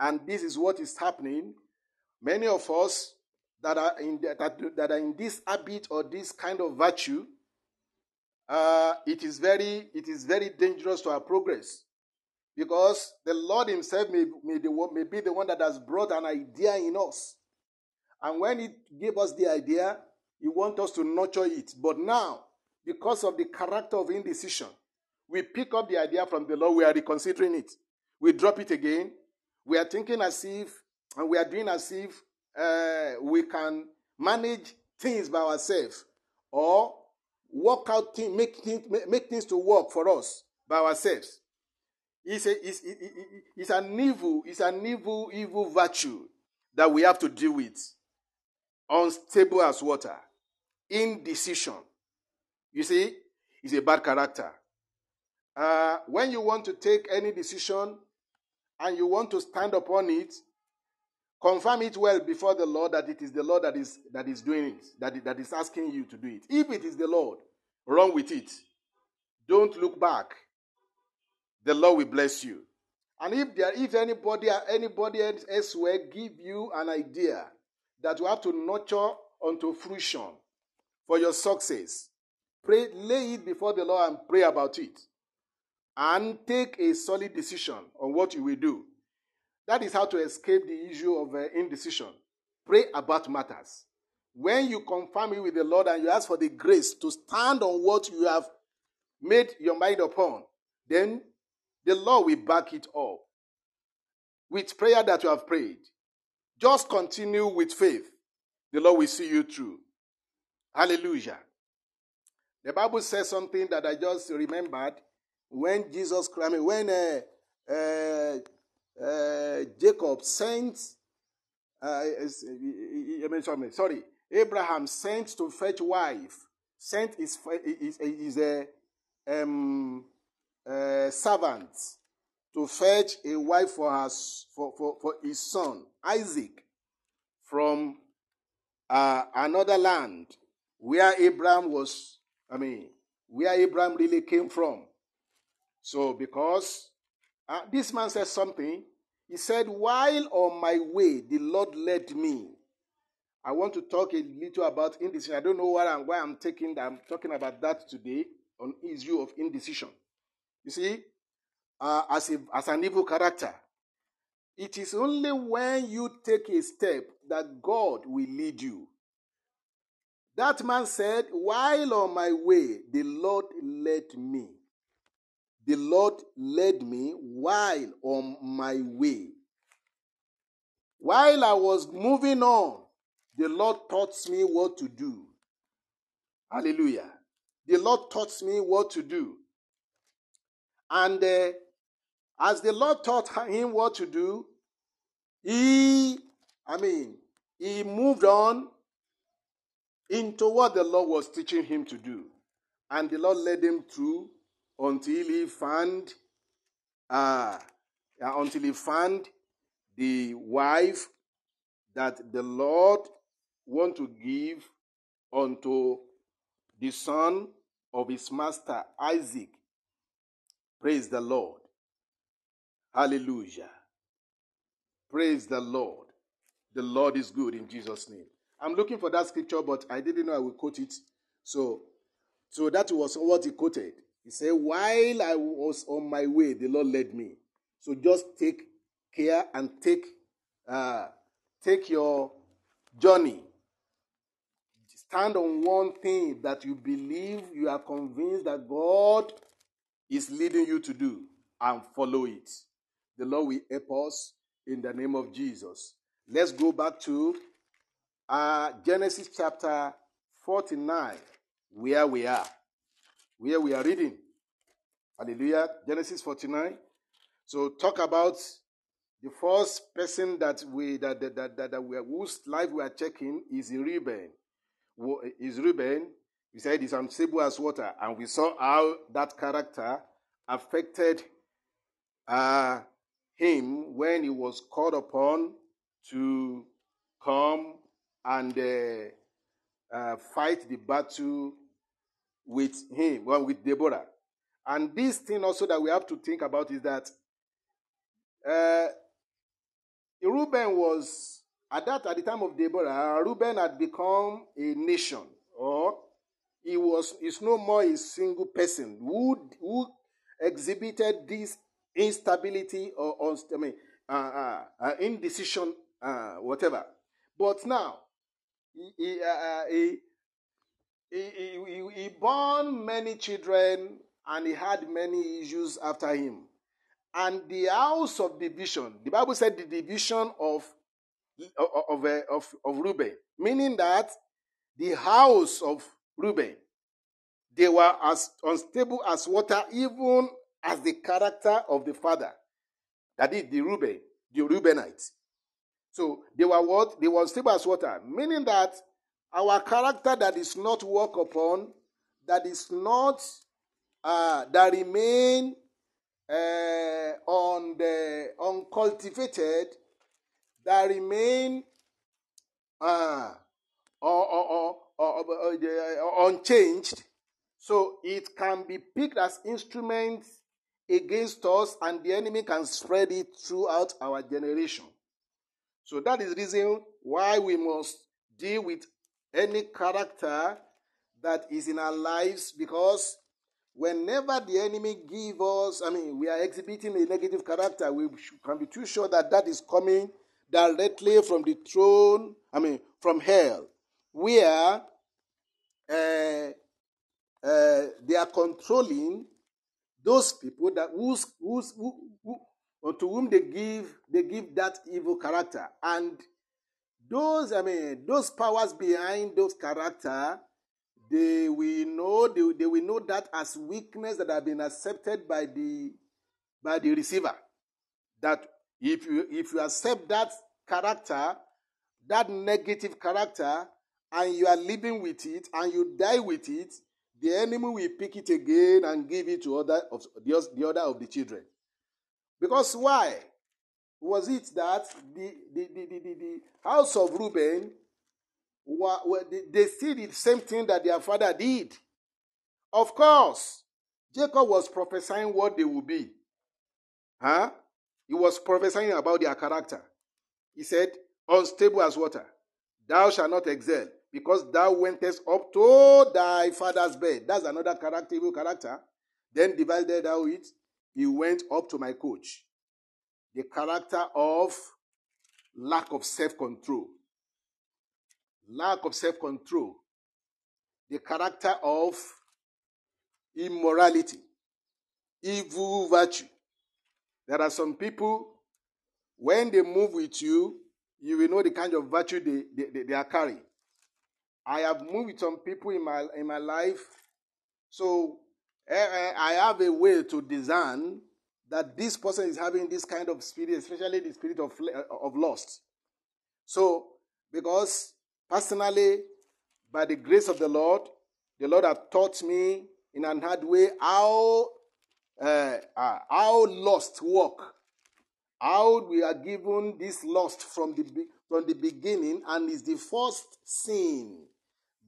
And this is what is happening. Many of us that are in that, that are in this habit or this kind of virtue, uh, it is very it is very dangerous to our progress because the Lord Himself may, may, the, may be the one that has brought an idea in us. And when He gave us the idea, He wants us to nurture it. But now, because of the character of indecision, we pick up the idea from the Lord, we are reconsidering it. We drop it again. We are thinking as if, and we are doing as if uh, we can manage things by ourselves. Or work out things, make things, make things to work for us by ourselves. It's, a, it's, it's an evil, it's an evil, evil virtue that we have to deal with. Unstable as water. Indecision. You see, it's a bad character. Uh, when you want to take any decision and you want to stand upon it, confirm it well before the Lord that it is the Lord that is that is doing it, that, that is asking you to do it. If it is the Lord, run with it. Don't look back. The Lord will bless you. And if there, if anybody, anybody else will give you an idea that you have to nurture unto fruition for your success, pray, lay it before the Lord and pray about it, and take a solid decision on what you will do. That is how to escape the issue of uh, indecision. Pray about matters. When you confirm it with the Lord and you ask for the grace to stand on what you have made your mind upon, then the Lord will back it up with prayer that you have prayed. Just continue with faith. The Lord will see you through. Hallelujah. The Bible says something that I just remembered. When Jesus, I when uh, uh, uh, Jacob sent, uh, sorry, sorry, Abraham sent to fetch wife, sent his, his, his, his um, uh, servant to fetch a wife for, her, for, for, for his son, Isaac, from uh, another land where Abraham was, I mean, where Abraham really came from. So, because uh, this man said something, he said, While on my way, the Lord led me. I want to talk a little about indecision. I don't know why I'm, why I'm taking I'm talking about that today on issue of indecision. You see, uh, as, a, as an evil character, it is only when you take a step that God will lead you. That man said, While on my way, the Lord led me. The Lord led me while on my way. While I was moving on, the Lord taught me what to do. Hallelujah. The Lord taught me what to do. And uh, as the Lord taught him what to do, he, I mean, he moved on into what the Lord was teaching him to do. And the Lord led him through until he found, uh, until he found the wife that the Lord want to give unto the son of his master Isaac. Praise the Lord. Hallelujah. Praise the Lord. The Lord is good in Jesus' name. I'm looking for that scripture, but I didn't know I would quote it. So, so that was what he quoted. He said, While I was on my way, the Lord led me. So just take care and take uh, take your journey. Stand on one thing that you believe, you are convinced that God is leading you to do, and follow it. The Lord will help us in the name of Jesus. Let's go back to uh, Genesis chapter 49, where we are. Where we are reading. Hallelujah. Genesis 49. So talk about the first person that we that that, that, that, that we are, whose life we are checking is Reuben. Is Reuben. We said he's unstable as water, and we saw how that character affected uh, him when he was called upon to come and uh, uh, fight the battle with him, well, with Deborah. And this thing also that we have to think about is that uh, Reuben was at that at the time of Deborah, Reuben had become a nation, or he was is no more a single person who who exhibited this instability or, or I mean, uh, uh, uh, indecision, uh, whatever. But now, he, he, uh, uh, he, he, he, born many children and he had many issues after him. And the house of division, the Bible said the division of of, of, of, of Reuben, meaning that the house of Reuben, they were as unstable as water, even as the character of the father. That is the Reuben, the Reubenites. So they were what? They were stable as water, meaning that our character that is not worked upon, that is not, uh, that remain uh, on the uncultivated, that remain uh, or, or, or, or, unchanged, so it can be picked as instruments against us, and the enemy can spread it throughout our generation. So that is the reason why we must deal with any character that is in our lives because whenever the enemy give us i mean we are exhibiting a negative character we can be too sure that that is coming directly from the throne i mean from hell. Where uh, uh, they are controlling those people that who's, who's, who, who, or to whom they give they give that evil character. And those i mean those powers behind those character they will know they, they will know that as weakness that have been accepted by the by the receiver. That if you if you accept that character that negative character and you are living with it and you die with it the enemy will pick it again and give it to other of the, the other of the children because why was it that the the, the, the, the house of reuben were, they still did the same thing that their father did. Of course, Jacob was prophesying what they would be. Huh? He was prophesying about their character. He said, Unstable as water, thou shalt not excel, because thou wentest up to thy father's bed. That's another character, character. Then divided thou it, he went up to my coach. The character of lack of self control lack of self control, the character of immorality, evil virtue. There are some people, when they move with you, you will know the kind of virtue they, they, they are carrying. I have moved with some people in my, in my life, so Eh, eh, I have a way to discern that this person is having this kind of spirit, especially the spirit of, eh, of lust. So, because Personally, by the grace of the Lord, the Lord has taught me in an hard way how uh, how lost work, how we are given this lust from the from the beginning, and is the first sin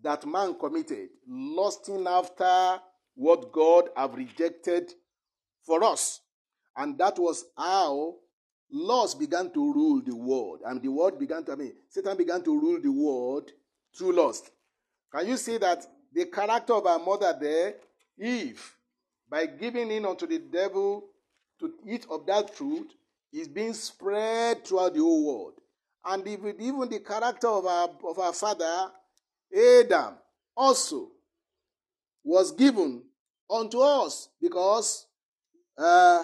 that man committed, lusting after what God have rejected for us, and that was how Laws began to rule the world, and the world began to, I mean, Satan began to rule the world through lust. Can you see that the character of our mother there, Eve, by giving in unto the devil to eat of that fruit, is being spread throughout the whole world. And even, the character of our, of our father, Adam, also was given unto us because uh,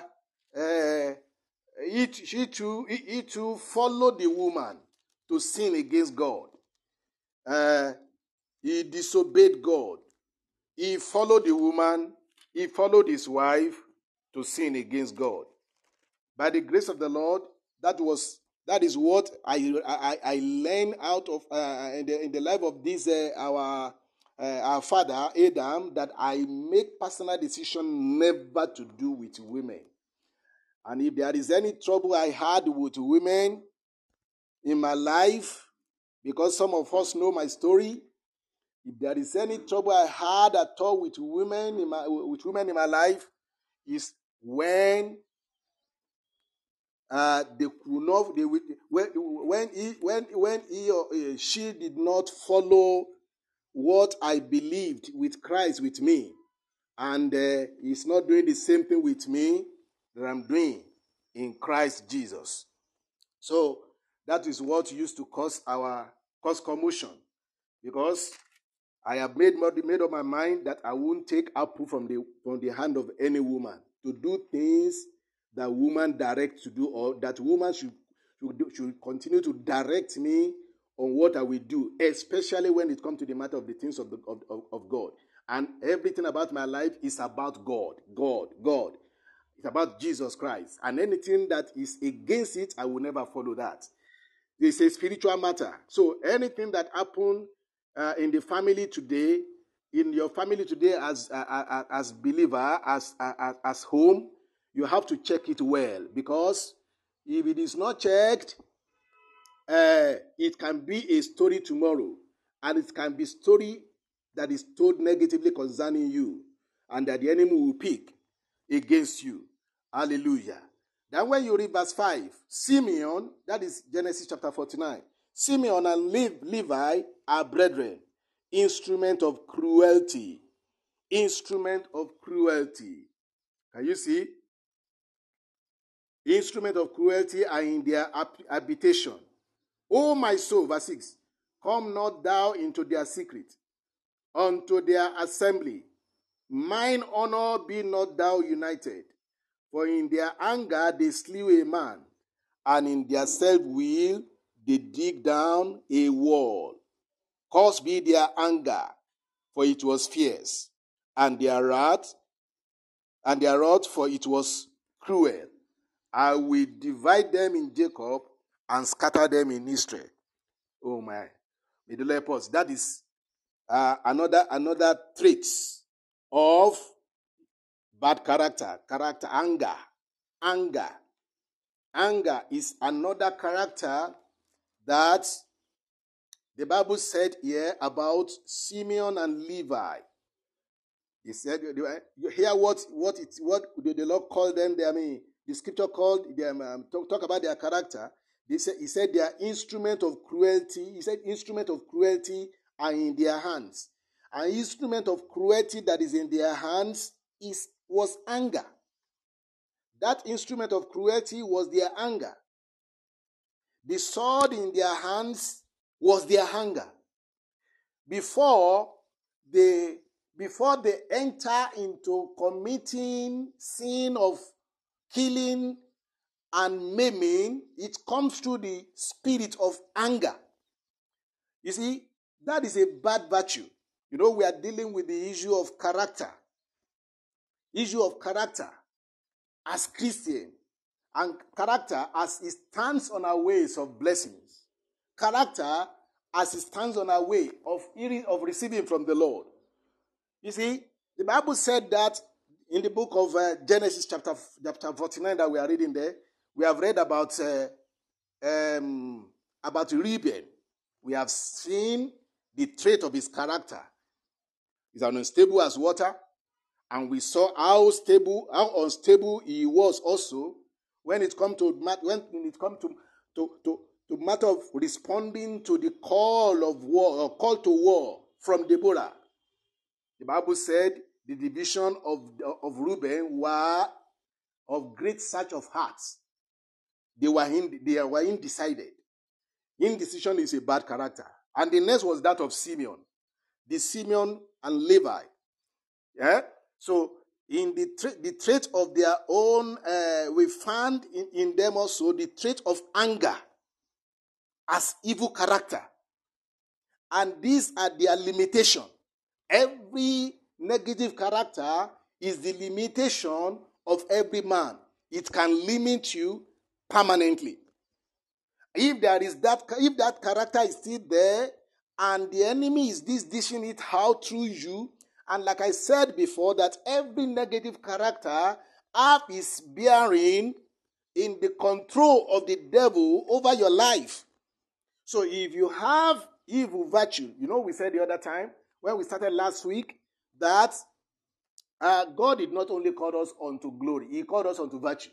uh, he, he, too, he, he too followed the woman to sin against God. Uh, he disobeyed God. He followed the woman, he followed his wife to sin against God. By the grace of the Lord, that was that is what I I, I learned out of uh, in, the, in the life of this uh, our uh, our father Adam that I make personal decision never to do with women. And if there is any trouble I had with women in my life, because some of us know my story, if there is any trouble I had at all with women in my with women in my life, is when uh, they could not they when when he when when he or she did not follow what I believed with Christ with me, and uh, he's not doing the same thing with me that I'm doing in Christ Jesus. So that is what used to cause our cause commotion. Because I have made, made up my mind that I won't take apple from the from the hand of any woman to do things that woman direct to do, or that woman should should, should continue to direct me on what I will do, especially when it comes to the matter of the things of, the, of, of, of God. And everything about my life is about God, God, God. It's about Jesus Christ. And anything that is against it, I will never follow that. It's a spiritual matter. So anything that happened uh, in the family today, in your family today as uh, uh, uh as believer, as, uh, as as home, you have to check it well because if it is not checked, uh, it can be a story tomorrow, and it can be story that is told negatively concerning you, and that the enemy will pick against you. Hallelujah. Then when you read verse 5, Simeon, that is Genesis chapter 49, Simeon and Levi are brethren, instrument of cruelty. Instrument of cruelty. Can you see? Instrument of cruelty are in their habitation. O my soul, verse 6, come not thou into their secret, unto their assembly. Mine honor be not thou united. For in their anger they slew a man, and in their self will they dig down a wall. Cause be their anger, for it was fierce, and their wrath, and their wrath, for it was cruel. I will divide them in Jacob and scatter them in Israel. Oh my. May the Lord pause. That is uh, another another trait of bad character, character, anger. Anger. Anger is another character that the Bible said here about Simeon and Levi. He said, you hear what what it what the Lord called them? They, I mean, the scripture called them um, talk, talk about their character. They said, he said instrument of cruelty. He said instrument of cruelty are in their hands. An instrument of cruelty that is in their hands is was anger. That instrument of cruelty was their anger. The sword in their hands was their anger. Before they before they enter into committing sin of killing and maiming, it comes through the spirit of anger. You see, that is a bad virtue. You know, we are dealing with the issue of character issue of character as Christian and character as it stands on our ways of blessings. Character as it stands on our way of, hearing, of receiving from the Lord. You see, the Bible said that in the book of uh, Genesis, chapter, chapter 49, that we are reading there, we have read about, uh, um, about Reuben. We have seen the trait of his character. He's as unstable as water. And we saw how stable, how unstable he was also when it come to when it come to, to, to, matter of responding to the call of war or call to war from Deborah. The Bible said the division of, of Reuben were of great search of hearts. They were, in, they were undecided. Indecision is a bad character. And the next was that of Simeon. The Simeon and Levi. Yeah? So, in the, tra- the trait of their own, uh, we found in, in them also the trait of anger as evil character. And these are their limitation. Every negative character is the limitation of every man. It can limit you permanently. If there is that, if that character is still there, and the enemy is this dishing it out through you, and like I said before, that every negative character have is bearing in the control of the devil over your life. So if you have evil virtue, you know, we said the other time when we started last week that uh, God did not only call us unto glory, He called us unto virtue.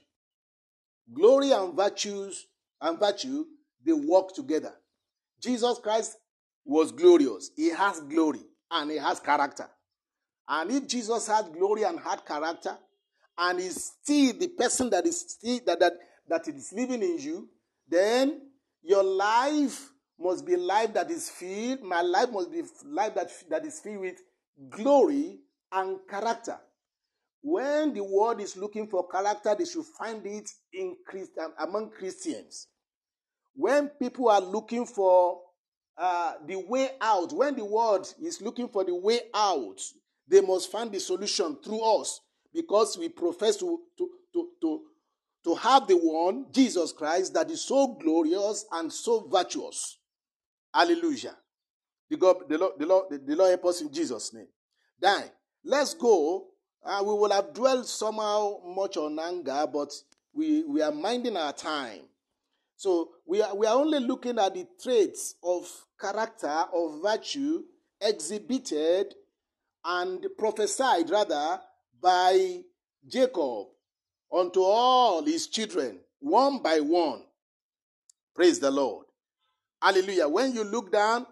Glory and virtues and virtue they work together. Jesus Christ was glorious. He has glory and he has character. And if Jesus had glory and had character, and is still the person that is still that, that, that is living in you, then your life must be life that is filled, my life must be life that, that is filled with glory and character. When the world is looking for character, they should find it in Christ, among Christians. When people are looking for uh, the way out, when the world is looking for the way out, they must find the solution through us because we profess to, to, to, to, to have the one, Jesus Christ, that is so glorious and so virtuous. Hallelujah. The, God, the, Lord, the, Lord, the Lord help us in Jesus' name. Then, let's go. Uh, we will have dwelled somehow much on anger, but we, we are minding our time. So we are, we are only looking at the traits of character, of virtue exhibited and prophesied rather by Jacob unto all his children, one by one. Praise the Lord. Hallelujah. When you look down,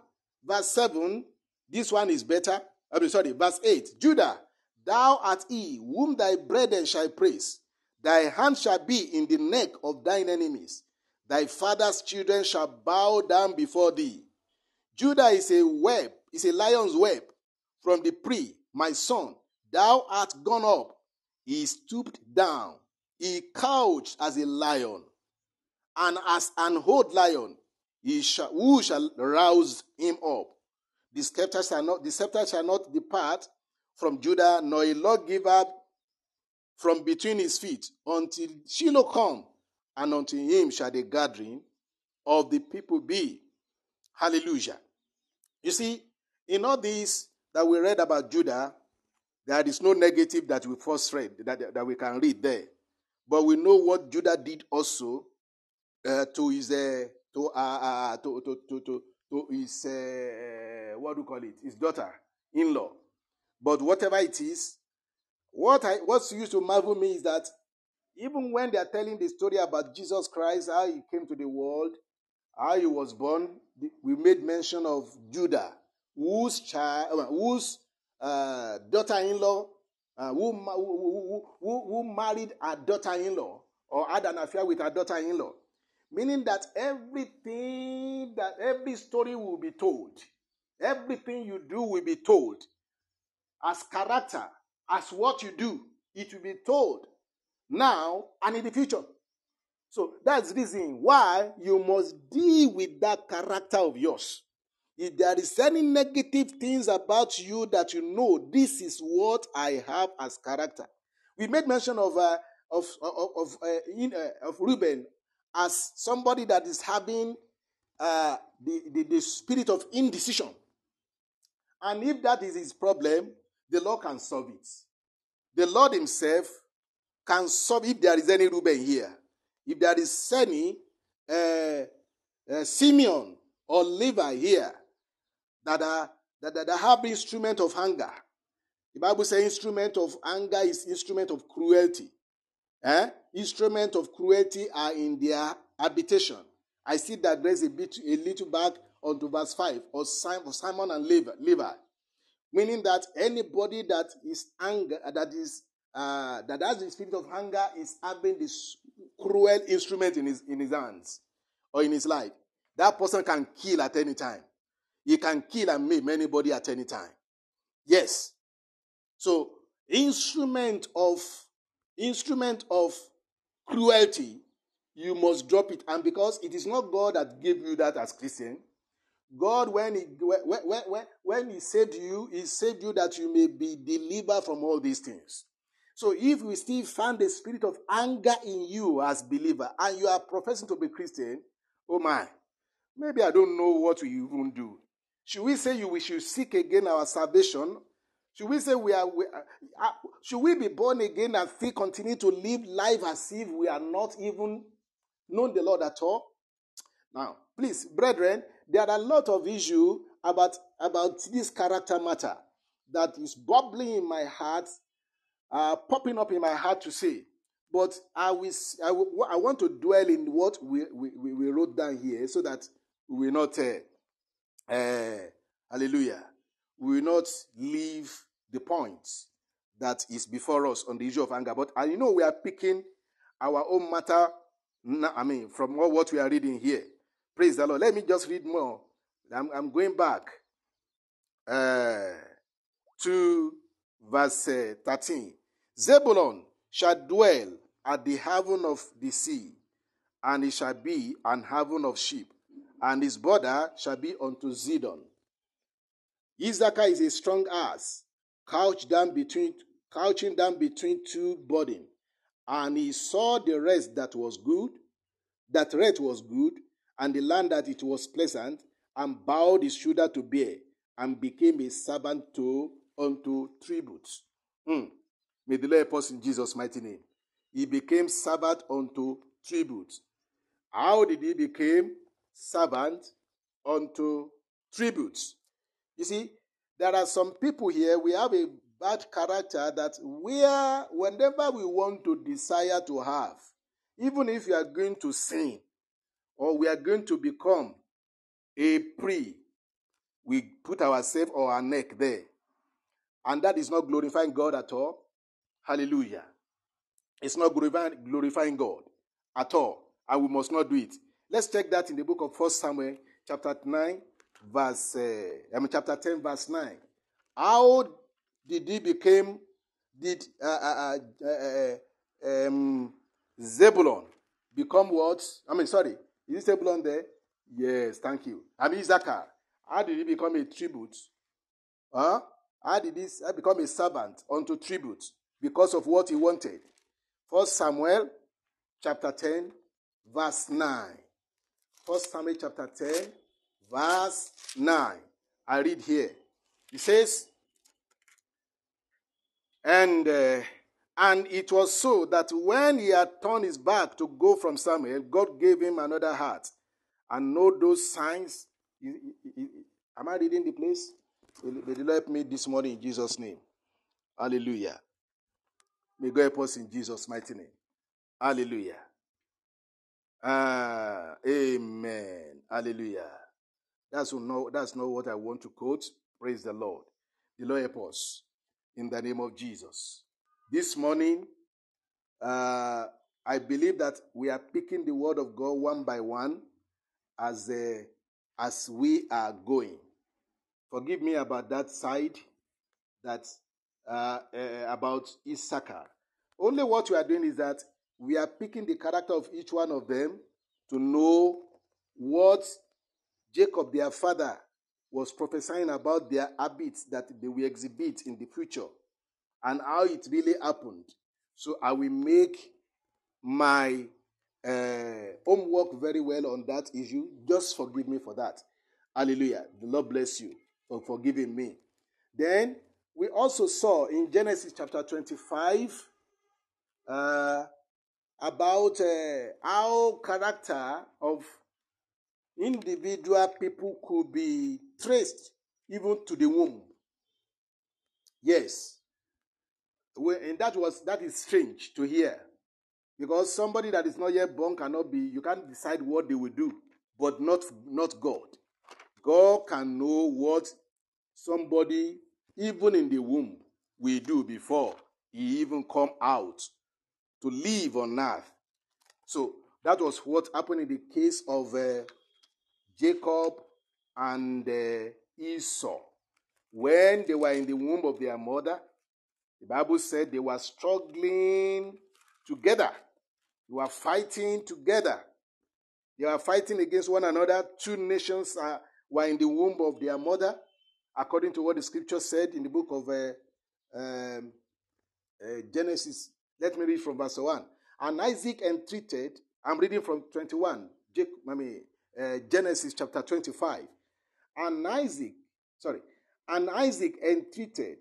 verse 7, this one is better. I'm sorry, verse 8. Judah, thou art he whom thy brethren shall praise. Thy hand shall be in the neck of thine enemies. Thy father's children shall bow down before thee. Judah is a web, is a lion's web from the prey, my son. Thou art gone up. He stooped down. He couched as a lion. And as an old lion, he shall, who shall rouse him up? The scepter shall not, the scepter shall not depart from Judah, nor a lawgiver from between his feet, until Shiloh come, and unto him shall the gathering of the people be. Hallelujah. You see, in all this that we read about Judah, there is no negative that we first read, that, that we can read there. But we know what Judah did also uh, to his uh, to, uh, uh, to, to, to, to, to his uh, what do you call it? His daughter-in-law. But whatever it is, what I what's used to marvel me is that even when they are telling the story about Jesus Christ, how he came to the world, how he was born, we made mention of Judah, whose child, uh, whose uh, daughter-in-law, uh, who, who, who, who, married a daughter-in-law or had an affair with her daughter-in-law, meaning that everything that every story will be told, everything you do will be told as character, as what you do, it will be told now and in the future. So that's the reason why you must deal with that character of yours. If there is any negative things about you that you know, this is what I have as character. We made mention of uh, of of of, uh, in, uh, of Reuben as somebody that is having uh, the, the the spirit of indecision, and if that is his problem, the Lord can solve it. The Lord Himself can solve if there is any Reuben here. If there is any uh, uh, Simeon or Levi here that are that, that have instrument of anger. The Bible says instrument of anger is instrument of cruelty. Eh? Instrument of cruelty are in their habitation. I see that there's a bit a little back onto verse 5 or Simeon and Levi. Meaning that anybody that is anger that is uh, that has the spirit of anger is having this cruel instrument in his in his hands or in his life. That person can kill at any time. He can kill and maim anybody at any time. Yes. So instrument of instrument of cruelty, you must drop it. And because it is not God that gave you that as Christian, God, when he, when, when, when he saved you, he saved you that you may be delivered from all these things. So if we still find the spirit of anger in you as believer and you are professing to be Christian, oh my, maybe I don't know what we even do. Should we say you we should seek again our salvation? Should we say we are, we are uh, should we be born again and still continue to live life as if we are not even known the Lord at all? Now, please, brethren, there are a lot of issues about, about this character matter that is bubbling in my heart, uh, popping up in my heart to say. But I, will, I, I want to dwell in what we, we, we wrote down here so that we will not, uh, uh, hallelujah, we will not leave the point that is before us on the issue of anger. But uh, you know, we are picking our own matter, I mean, from what we are reading here. Praise the Lord. Let me just read more. I'm, I'm going back uh, to verse uh, 13. Zebulon shall dwell at the haven of the sea, and it shall be an haven of sheep, and his border shall be unto Zidon. Issachar is a strong ass, couched down between, couching down between two burden, And he saw the rest that was good, that rest was good, and the land that it was pleasant, and bowed his shoulder to bear, and became a servant to unto tributes. Hmm. May the Lord help us in Jesus' mighty name. He became servant unto tributes. How did he become servant unto tributes? You see, there are some people here, we have a bad character that we are, whenever we want to desire to have, even if you are going to sin or we are going to become a pre, we put ourselves or our neck there. And that is not glorifying God at all. Hallelujah. It's not glorifying, God at all. And we must not do it. Let's check that in the book of First Samuel, chapter 9, verse, uh, I mean, chapter 10, verse 9. How did he become, did uh, uh, uh, uh, um, Zebulon become what? I mean, sorry, is it Zebulon there? Yes, thank you. I mean, Issachar. How did he become a tribute? Huh? How did he become a servant unto tribute? Because of what he wanted. First Samuel chapter 10, verse 9. First Samuel chapter 10, verse 9. I read here. It says, and uh, and it was so that when he had turned his back to go from Samuel, God gave him another heart. And know those signs. Am I reading the place? May the Lord help me this morning in Jesus' name. Hallelujah. May God help us in Jesus' mighty name. Hallelujah. Uh, amen. Hallelujah. That's not, that's not what I want to quote. Praise the Lord. The Lord help us in the name of Jesus. This morning, uh, I believe that we are picking the word of God one by one as, uh, as we are going. Forgive me about that side, that uh, uh, about Issachar. Only what we are doing is that we are picking the character of each one of them to know what Jacob, their father, was prophesying about their habits that they will exhibit in the future and how it really happened. So I will make my uh, homework very well on that issue. Just forgive me for that. Hallelujah. The Lord bless you for forgiving me. Then we also saw in Genesis chapter 25 uh, about uh, how character of individual people could be traced even to the womb. Yes. And that was that is strange to hear. Because somebody that is not yet born cannot be, you can't decide what they will do, but not, not God. God can know what somebody, even in the womb, will do before he even come out to live on earth. So that was what happened in the case of uh, Jacob and uh, Esau. When they were in the womb of their mother, the Bible said they were struggling together. They were fighting together. They were fighting against one another. Two nations were in the womb of their mother, according to what the scripture said in the book of uh, um, uh, Genesis. Let me read from verse 1. And Isaac entreated, I'm reading from 21, I mean, uh, Genesis chapter 25. And Isaac, sorry, and Isaac entreated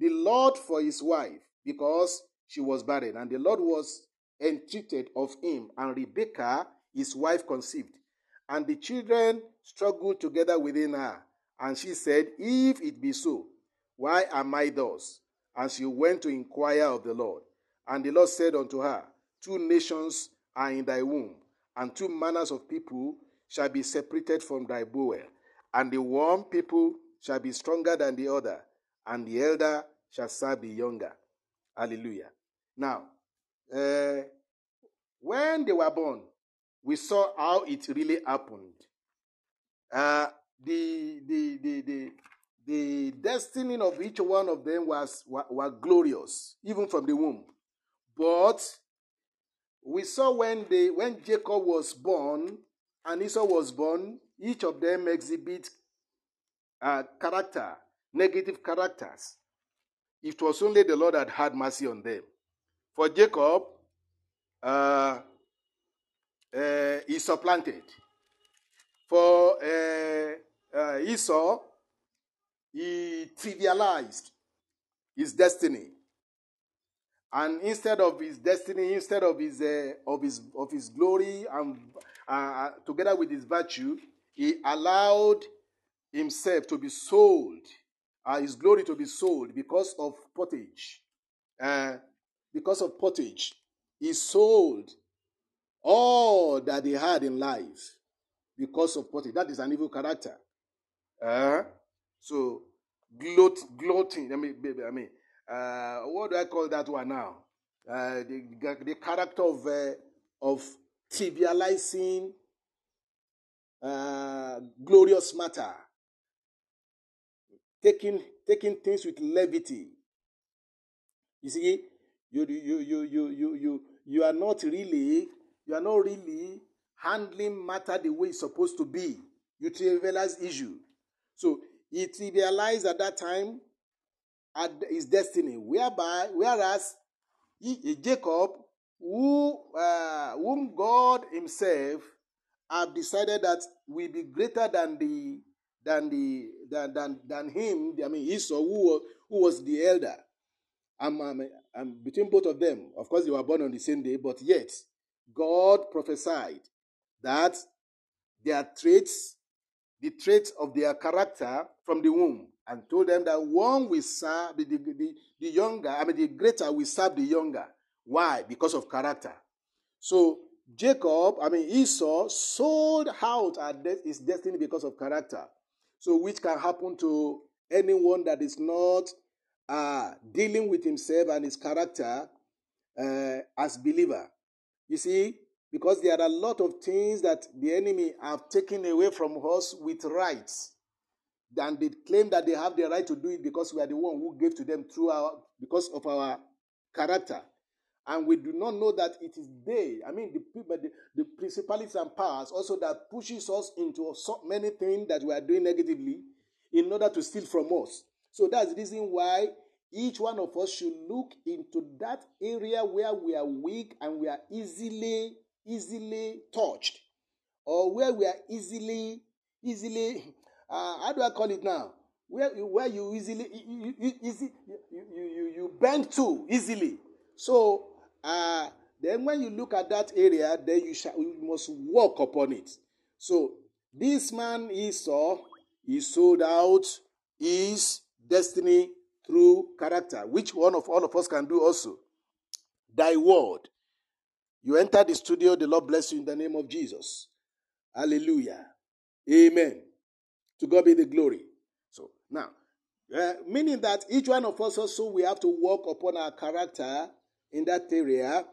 the Lord for his wife because she was barren. And the Lord was entreated of him, and Rebekah, his wife, conceived. And the children struggled together within her. And she said, If it be so, why am I thus? And she went to inquire of the Lord. And the Lord said unto her, Two nations are in thy womb, and two manners of people shall be separated from thy bowel. And the one people shall be stronger than the other, and the elder shall serve the younger. Hallelujah. Now, uh, when they were born, we saw how it really happened. Uh, the, the, the, the, the destiny of each one of them was were, were glorious, even from the womb. But we saw when they when Jacob was born and Esau was born, each of them exhibit uh, character, negative characters. It was only the Lord that had mercy on them. For Jacob, uh, uh, he supplanted. For uh, uh, Esau, he trivialized his destiny. And instead of his destiny, instead of his, uh, of his, of his glory, and uh, together with his virtue, he allowed himself to be sold, uh, his glory to be sold because of pottage. Uh, because of pottage. He sold all that he had in life because of pottage. That is an evil character. Uh, so, gloat, gloating. I mean, I mean uh, what do I call that one now? Uh, the, the character of, uh, of trivializing uh, glorious matter, taking, taking things with levity. You see, you, you, you, you, you, you, you are not really, you are not really handling matter the way it's supposed to be. You trivialize issue. So he trivialized at that time at his destiny, whereby whereas he, Jacob, who uh, whom God Himself have decided that will be greater than the than the than than, than him. I mean Esau, who who was the elder. I'm, I'm, I'm between both of them. Of course, they were born on the same day, but yet God prophesied that their traits, the traits of their character from the womb, and told them that one will serve the, the, the, the younger, I mean, the greater will serve the younger. Why? Because of character. So Jacob, I mean Esau, sold out his destiny because of character. So which can happen to anyone that is not uh, dealing with himself and his character uh, as believer. You see, because there are a lot of things that the enemy have taken away from us with rights and they claim that they have the right to do it because we are the one who gave to them through our because of our character and we do not know that it is they i mean the people the, the principalities and powers also that pushes us into so many things that we are doing negatively in order to steal from us so that's the reason why each one of us should look into that area where we are weak and we are easily easily touched or where we are easily easily uh, how do I call it now? Where, where you easily you, you, you, you bend to easily. So uh, then when you look at that area, then you, shall, you must walk upon it. So this man Esau, he sold out his destiny through character, which one of all of us can do also. Thy word. You enter the studio, the Lord bless you in the name of Jesus. Hallelujah. Amen. To God be the glory. So now, uh, meaning that each one of us also we have to work upon our character in that area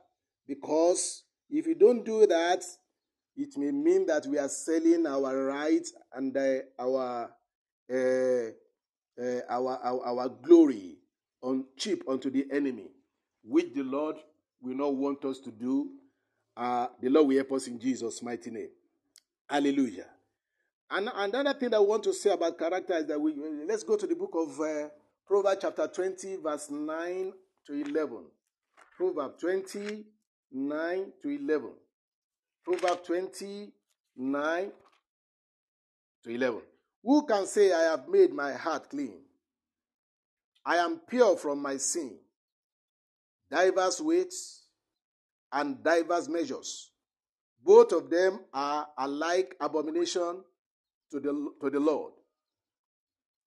because if you don't do that, it may mean that we are selling our rights and uh, our, uh, uh, our, our our glory on cheap unto the enemy, which the Lord will not want us to do. Uh, the Lord will help us in Jesus' mighty name. Hallelujah. And another thing I want to say about character is that we let's go to the book of uh, Proverbs chapter 20, verse 9 to 11. Proverbs 29 to 11. Proverbs 29 to 11. Who can say, I have made my heart clean? I am pure from my sin. Diverse weights and diverse measures. Both of them are alike abomination to the, to the Lord.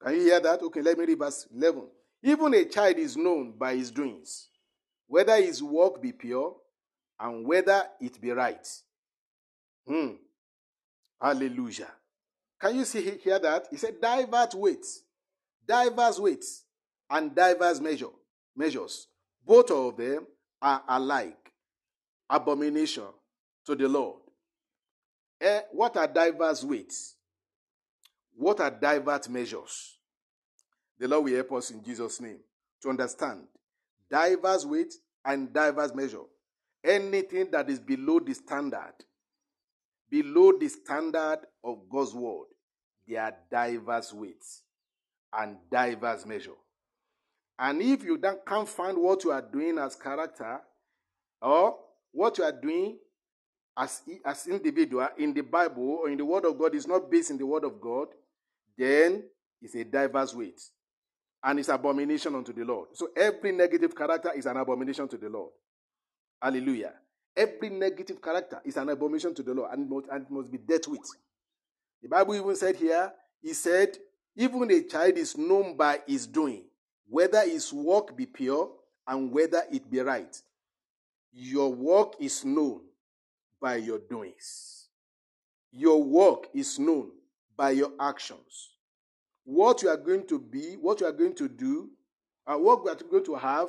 Can you hear that? Okay, let me read verse 11. Even a child is known by his doings, whether his work be pure and whether it be right. Hmm. Hallelujah. Can you see hear that? He said diverse weights, diverse weights, and diverse measure measures. Both of them are alike. Abomination to the Lord. Eh, what are diverse weights? What are divert measures? The Lord will help us in Jesus' name to understand diverse weight and diverse measure. Anything that is below the standard, below the standard of God's word, there are diverse weights and diverse measure. And if you can't find what you are doing as character, or what you are doing as, as individual in the Bible or in the Word of God is not based in the Word of God, then it's a diverse weight. And it's abomination unto the Lord. So every negative character is an abomination to the Lord. Hallelujah. Every negative character is an abomination to the Lord and must, and must be dealt with. The Bible even said here, he said, even a child is known by his doing, whether his work be pure and whether it be right. Your work is known by your doings. Your work is known by your actions. What you are going to be, what you are going to do, and what we are going to have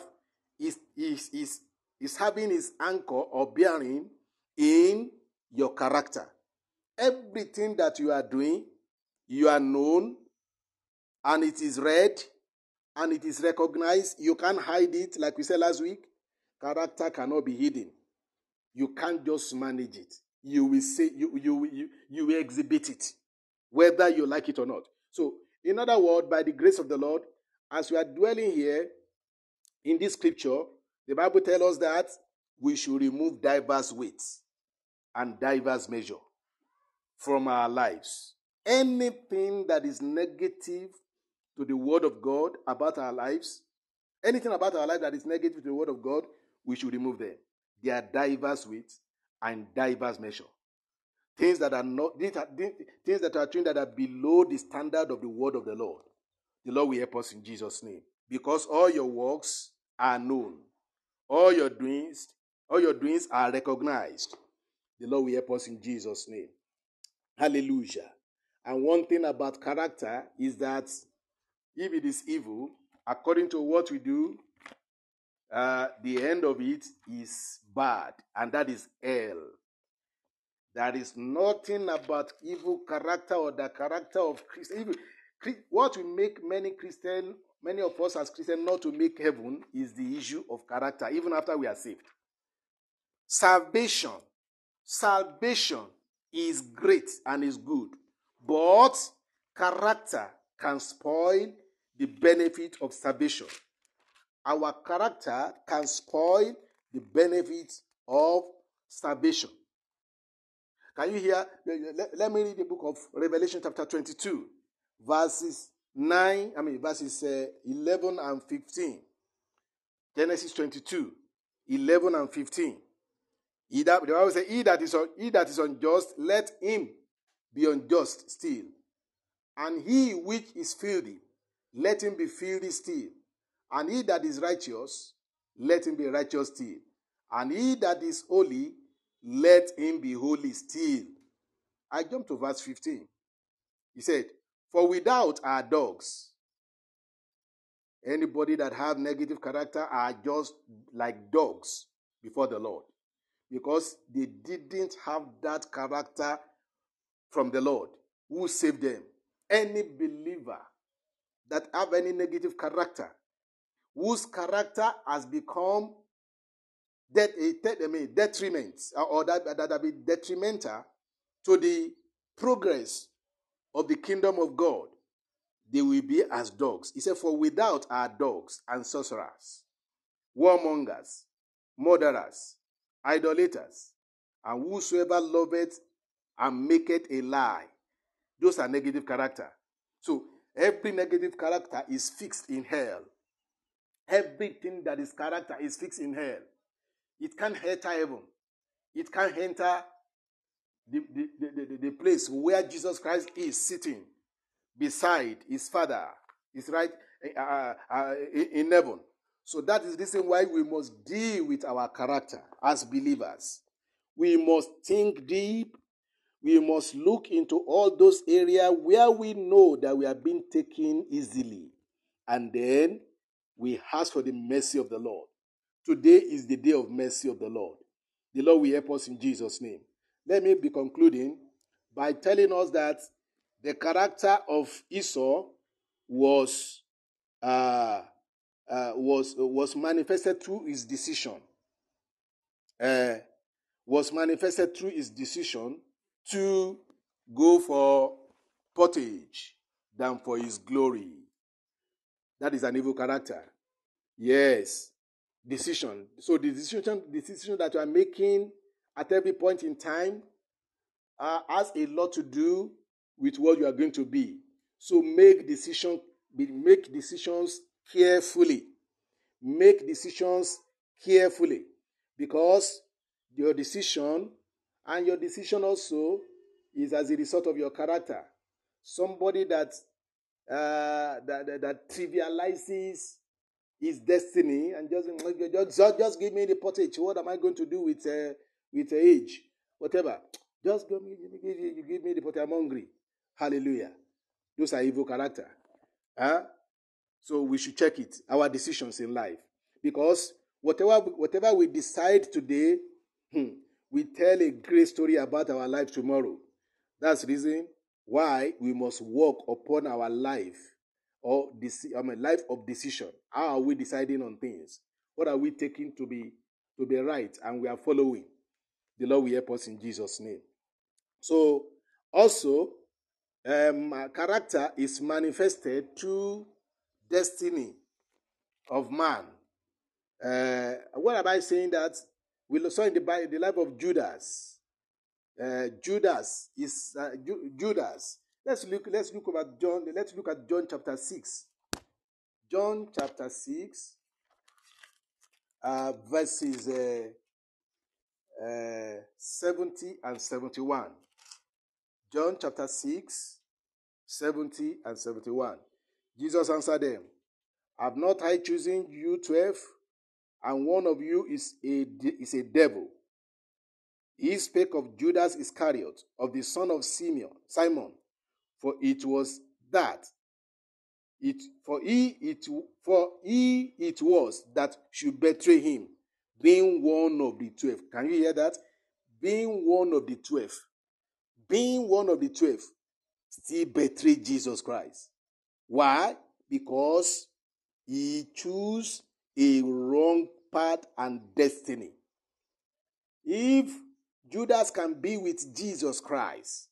is, is, is, is having its anchor or bearing in your character. Everything that you are doing, you are known, and it is read, and it is recognized. You can't hide it, like we said last week. Character cannot be hidden. You can't just manage it. You will say you you you, you will exhibit it, whether you like it or not. So, in other words, by the grace of the Lord, as we are dwelling here in this scripture, the Bible tells us that we should remove diverse weights and diverse measure from our lives. Anything that is negative to the word of God about our lives, anything about our life that is negative to the word of God, we should remove them. They are diverse weights and diverse measure. Things that are not things that are things that are below the standard of the word of the Lord. The Lord will help us in Jesus' name. Because all your works are known. All your doings, all your doings are recognized. The Lord will help us in Jesus' name. Hallelujah. And one thing about character is that if it is evil, according to what we do, uh, the end of it is bad, and that is hell. There is nothing about evil character or the character of Christian. What will make many Christian, many of us as Christians not to make heaven is the issue of character, even after we are saved. Salvation, salvation is great and is good, but character can spoil the benefit of salvation our character can spoil the benefit of salvation. Can you hear? Let, let, me read the book of Revelation, chapter 22, verses 9, I mean, verses uh, 11 and 15. Genesis 22, 11 and 15. He that, the Bible says, he that, is, he that is unjust, let him be unjust still. And he which is filthy, let him be filthy still. And he that is righteous, let him be righteous still. And he that is holy, let him be holy still. I jump to verse 15. He said, For without our dogs, anybody that have negative character are just like dogs before the Lord. Because they didn't have that character from the Lord who saved them. Any believer that have any negative character whose character has become that eh, I mean, detriment or that that been detrimental to the progress of the kingdom of God, they will be as dogs. He said, For without are dogs and sorcerers, warmongers, murderers, idolaters, and whosoever loveth and maketh a lie, those are negative character. So every negative character is fixed in hell. Everything that is character is fixed in hell. It can't enter heaven. It can't enter the, the, the, the, place where Jesus Christ is sitting beside his Father. Is right uh, uh, uh in heaven. So that is the reason why we must deal with our character as believers. We must think deep. We must look into all those areas where we know that we are being taken easily. And then we ask for the mercy of the Lord. Today is the day of mercy of the Lord. The Lord will help us in Jesus' name. Let me be concluding by telling us that the character of Esau was uh, uh, was was manifested through his decision. Uh, was manifested through his decision to go for pottage than for his glory. That is an evil character. Yes. Decision. So the decision, decision that you are making at every point in time uh, has a lot to do with what you are going to be. So make decision, make decisions carefully. Make decisions carefully because your decision and your decision also is as a result of your character. Somebody that uh, that, that, that trivializes his destiny and just, just just give me the pottage. What am I going to do with uh, with age? Whatever. Just give me, give, you give me the pottage. I'm hungry. Hallelujah. Those are evil character. Huh? So we should check it. Our decisions in life, because whatever whatever we decide today, hmm, we tell a great story about our life tomorrow. That's the reason why we must work upon our life or I mean, life of decision. How are we deciding on things? What are we taking to be to be right and we are following? The Lord will help us in Jesus' name. So also um, character is manifested through destiny of man. Uh, what am I saying that? We saw in the, the life of Judas. Uh, Judas is uh, Ju- Judas. Let's look. Let's look at John. Let's look at John chapter six. John chapter six, uh, verses uh, uh, seventy and seventy-one. John chapter six, 70 and 71. Jesus answered them, Have not I chosen you twelve, and one of you is a, is a devil? He spake of Judas Iscariot, of the son of Simeon, Simon, for it was that it for he it for he it was that should betray him, being one of the twelve. Can you hear that? Being one of the twelve. Being one of the twelve still betrayed Jesus Christ. Why? Because he chose a wrong path and destiny. If Judas can be with Jesus Christ,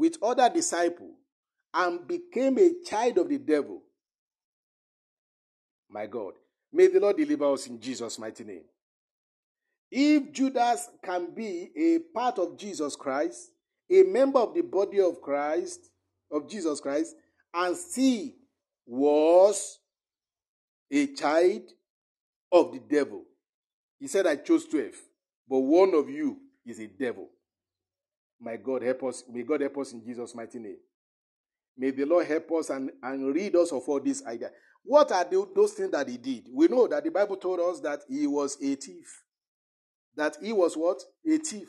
with other disciples, and became a child of the devil, my God, may the Lord deliver us in Jesus' mighty name. If Judas can be a part of Jesus Christ, a member of the body of Christ, of Jesus Christ, and still was a child of the devil. He said, I chose 12, but one of you is a devil. My God, help us. May God help us in Jesus' mighty name. May the Lord help us and, and rid us of all these ideas. What are the, those things that he did? We know that the Bible told us that he was a thief. That he was what? A thief.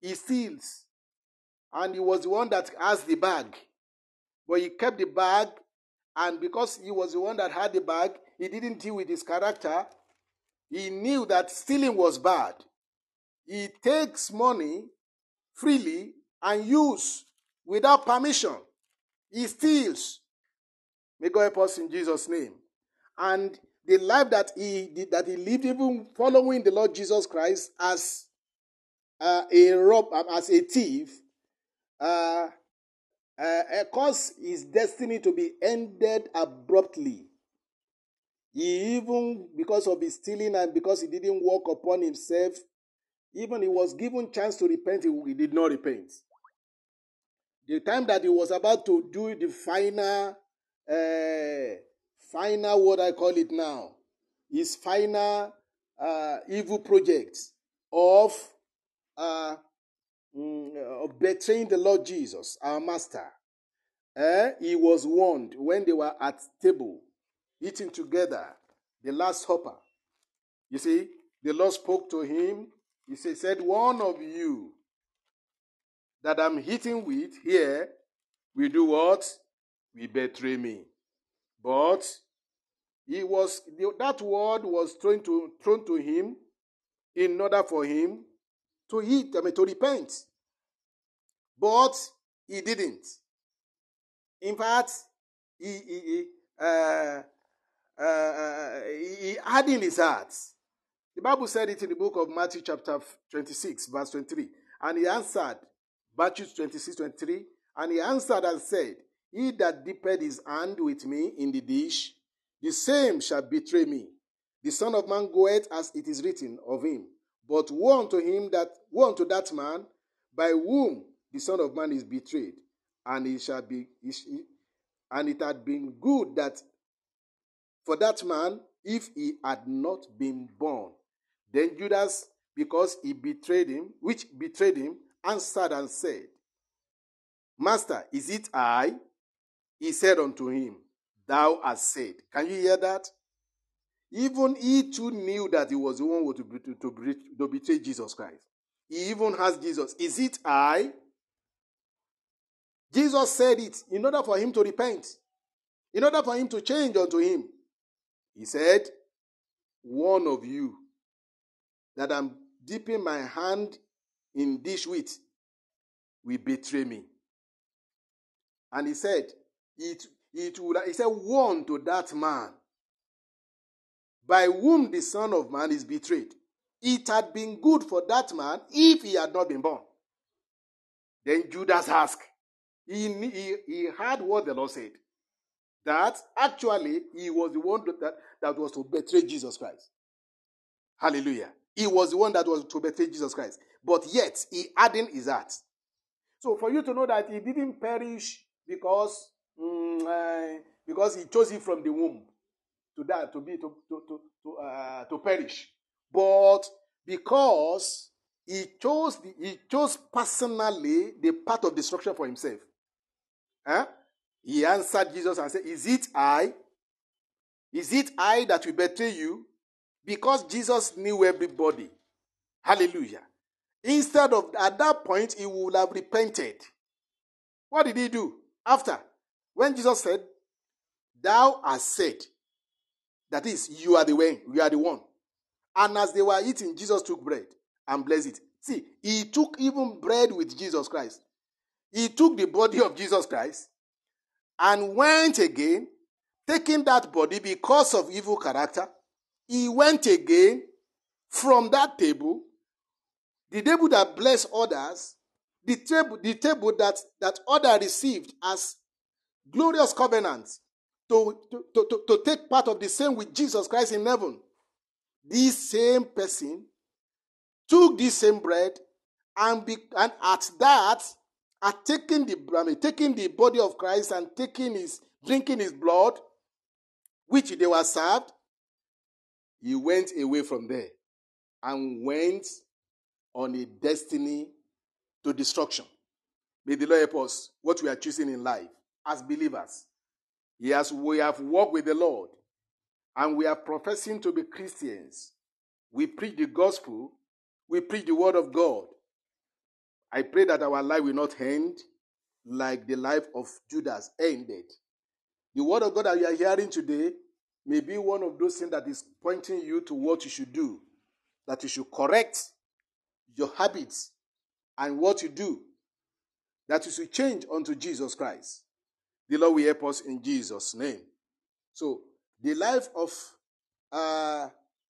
He steals and he was the one that has the bag. But he kept the bag, and because he was the one that had the bag, he didn't deal with his character. He knew that stealing was bad. He takes money freely and use without permission. He steals. May God help us in Jesus' name. And the life that he that he lived, even following the Lord Jesus Christ as uh, a rob, as a thief, uh, uh, cause his destiny to be ended abruptly. He even, because of his stealing and because he didn't work upon himself, even he was given chance to repent, he, did not repent. The time that he was about to do the final, uh, final, what I call it now, his final uh, evil project of uh, of betraying the Lord Jesus, our master. He was warned when they were at table, eating together, the last supper. You see, the Lord spoke to him. He said, One of you that I'm hitting with here will do what? We betray me. But he was that word was thrown to thrown to him in order for him to eat, I mean, to repent. But he didn't. In fact, he, he, he, uh, uh, he had in his heart. The Bible said it in the book of Matthew, chapter 26, verse 23. And he answered, Matthew 26, 23, and he answered and said, He that dipped his hand with me in the dish, the same shall betray me. The Son of Man goeth as it is written of him. But woe unto him that woe unto that man by whom the Son of Man is betrayed. And it shall be and it had been good that for that man if he had not been born. Then Judas, because he betrayed him, which betrayed him, answered and said, Master, is it I? He said unto him, Thou hast said. Can you hear that? Even he too knew that he was the one to, to, to, to betray Jesus Christ. He even asked Jesus, Is it I? Jesus said it in order for him to repent, in order for him to change unto him. He said, One of you that I'm dipping my hand in dish with will betray me. And he said, It, it would, he said, One to that man by whom the Son of Man is betrayed. It had been good for that man if he had not been born. Then Judas asked, he, he, he heard what the Lord said. That actually he was the one that, that was to betray Jesus Christ. Hallelujah. He was the one that was to betray Jesus Christ. But yet he hardened his heart. So for you to know that he didn't perish because, mm, uh, because he chose it from the womb to die, to be, to, to, to, to, uh, to perish. But because he chose, the, he chose personally the path of destruction for himself. Huh? He answered Jesus and said, Is it I? Is it I that will betray you? Because Jesus knew everybody. Hallelujah. Instead of at that point, he would have repented. What did he do? After, when Jesus said, Thou hast said, that is, you are the way, you are the one. And as they were eating, Jesus took bread and blessed it. See, he took even bread with Jesus Christ. He took the body of Jesus Christ and went again, taking that body because of evil character. He went again from that table, the table that blessed others, the table, the table that, that other received as glorious covenants to, to, to, to take part of the same with Jesus Christ in heaven. This same person took this same bread and, be, and at that, at taking the, I mean, taking the body of Christ and taking his, drinking his blood, which they were served, he went away from there and went on a destiny to destruction. May the Lord help us what we are choosing in life as believers. Yes, we have walked with the Lord and we are professing to be Christians. We preach the gospel, we preach the word of God. I pray that our life will not end like the life of Judas ended. The word of God that you are hearing today may be one of those things that is pointing you to what you should do, that you should correct your habits and what you do, that you should change unto Jesus Christ. The Lord will help us in Jesus' name. So, the life of uh,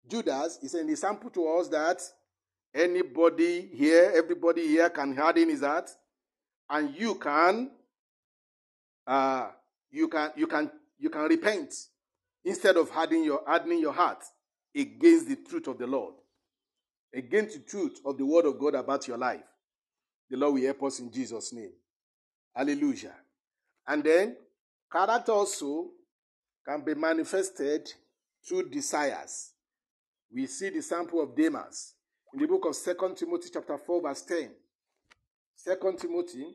Judas is an example to us that anybody here, everybody here can harden his heart, and you can, uh, you can, you can, you can repent instead of hardening your hardening your heart against the truth of the Lord, against the truth of the word of God about your life. The Lord will help us in Jesus' name. Hallelujah. And then, character also can be manifested through desires. We see the sample of Demas in the book of 2 Timothy chapter 4 verse 10. 2 Timothy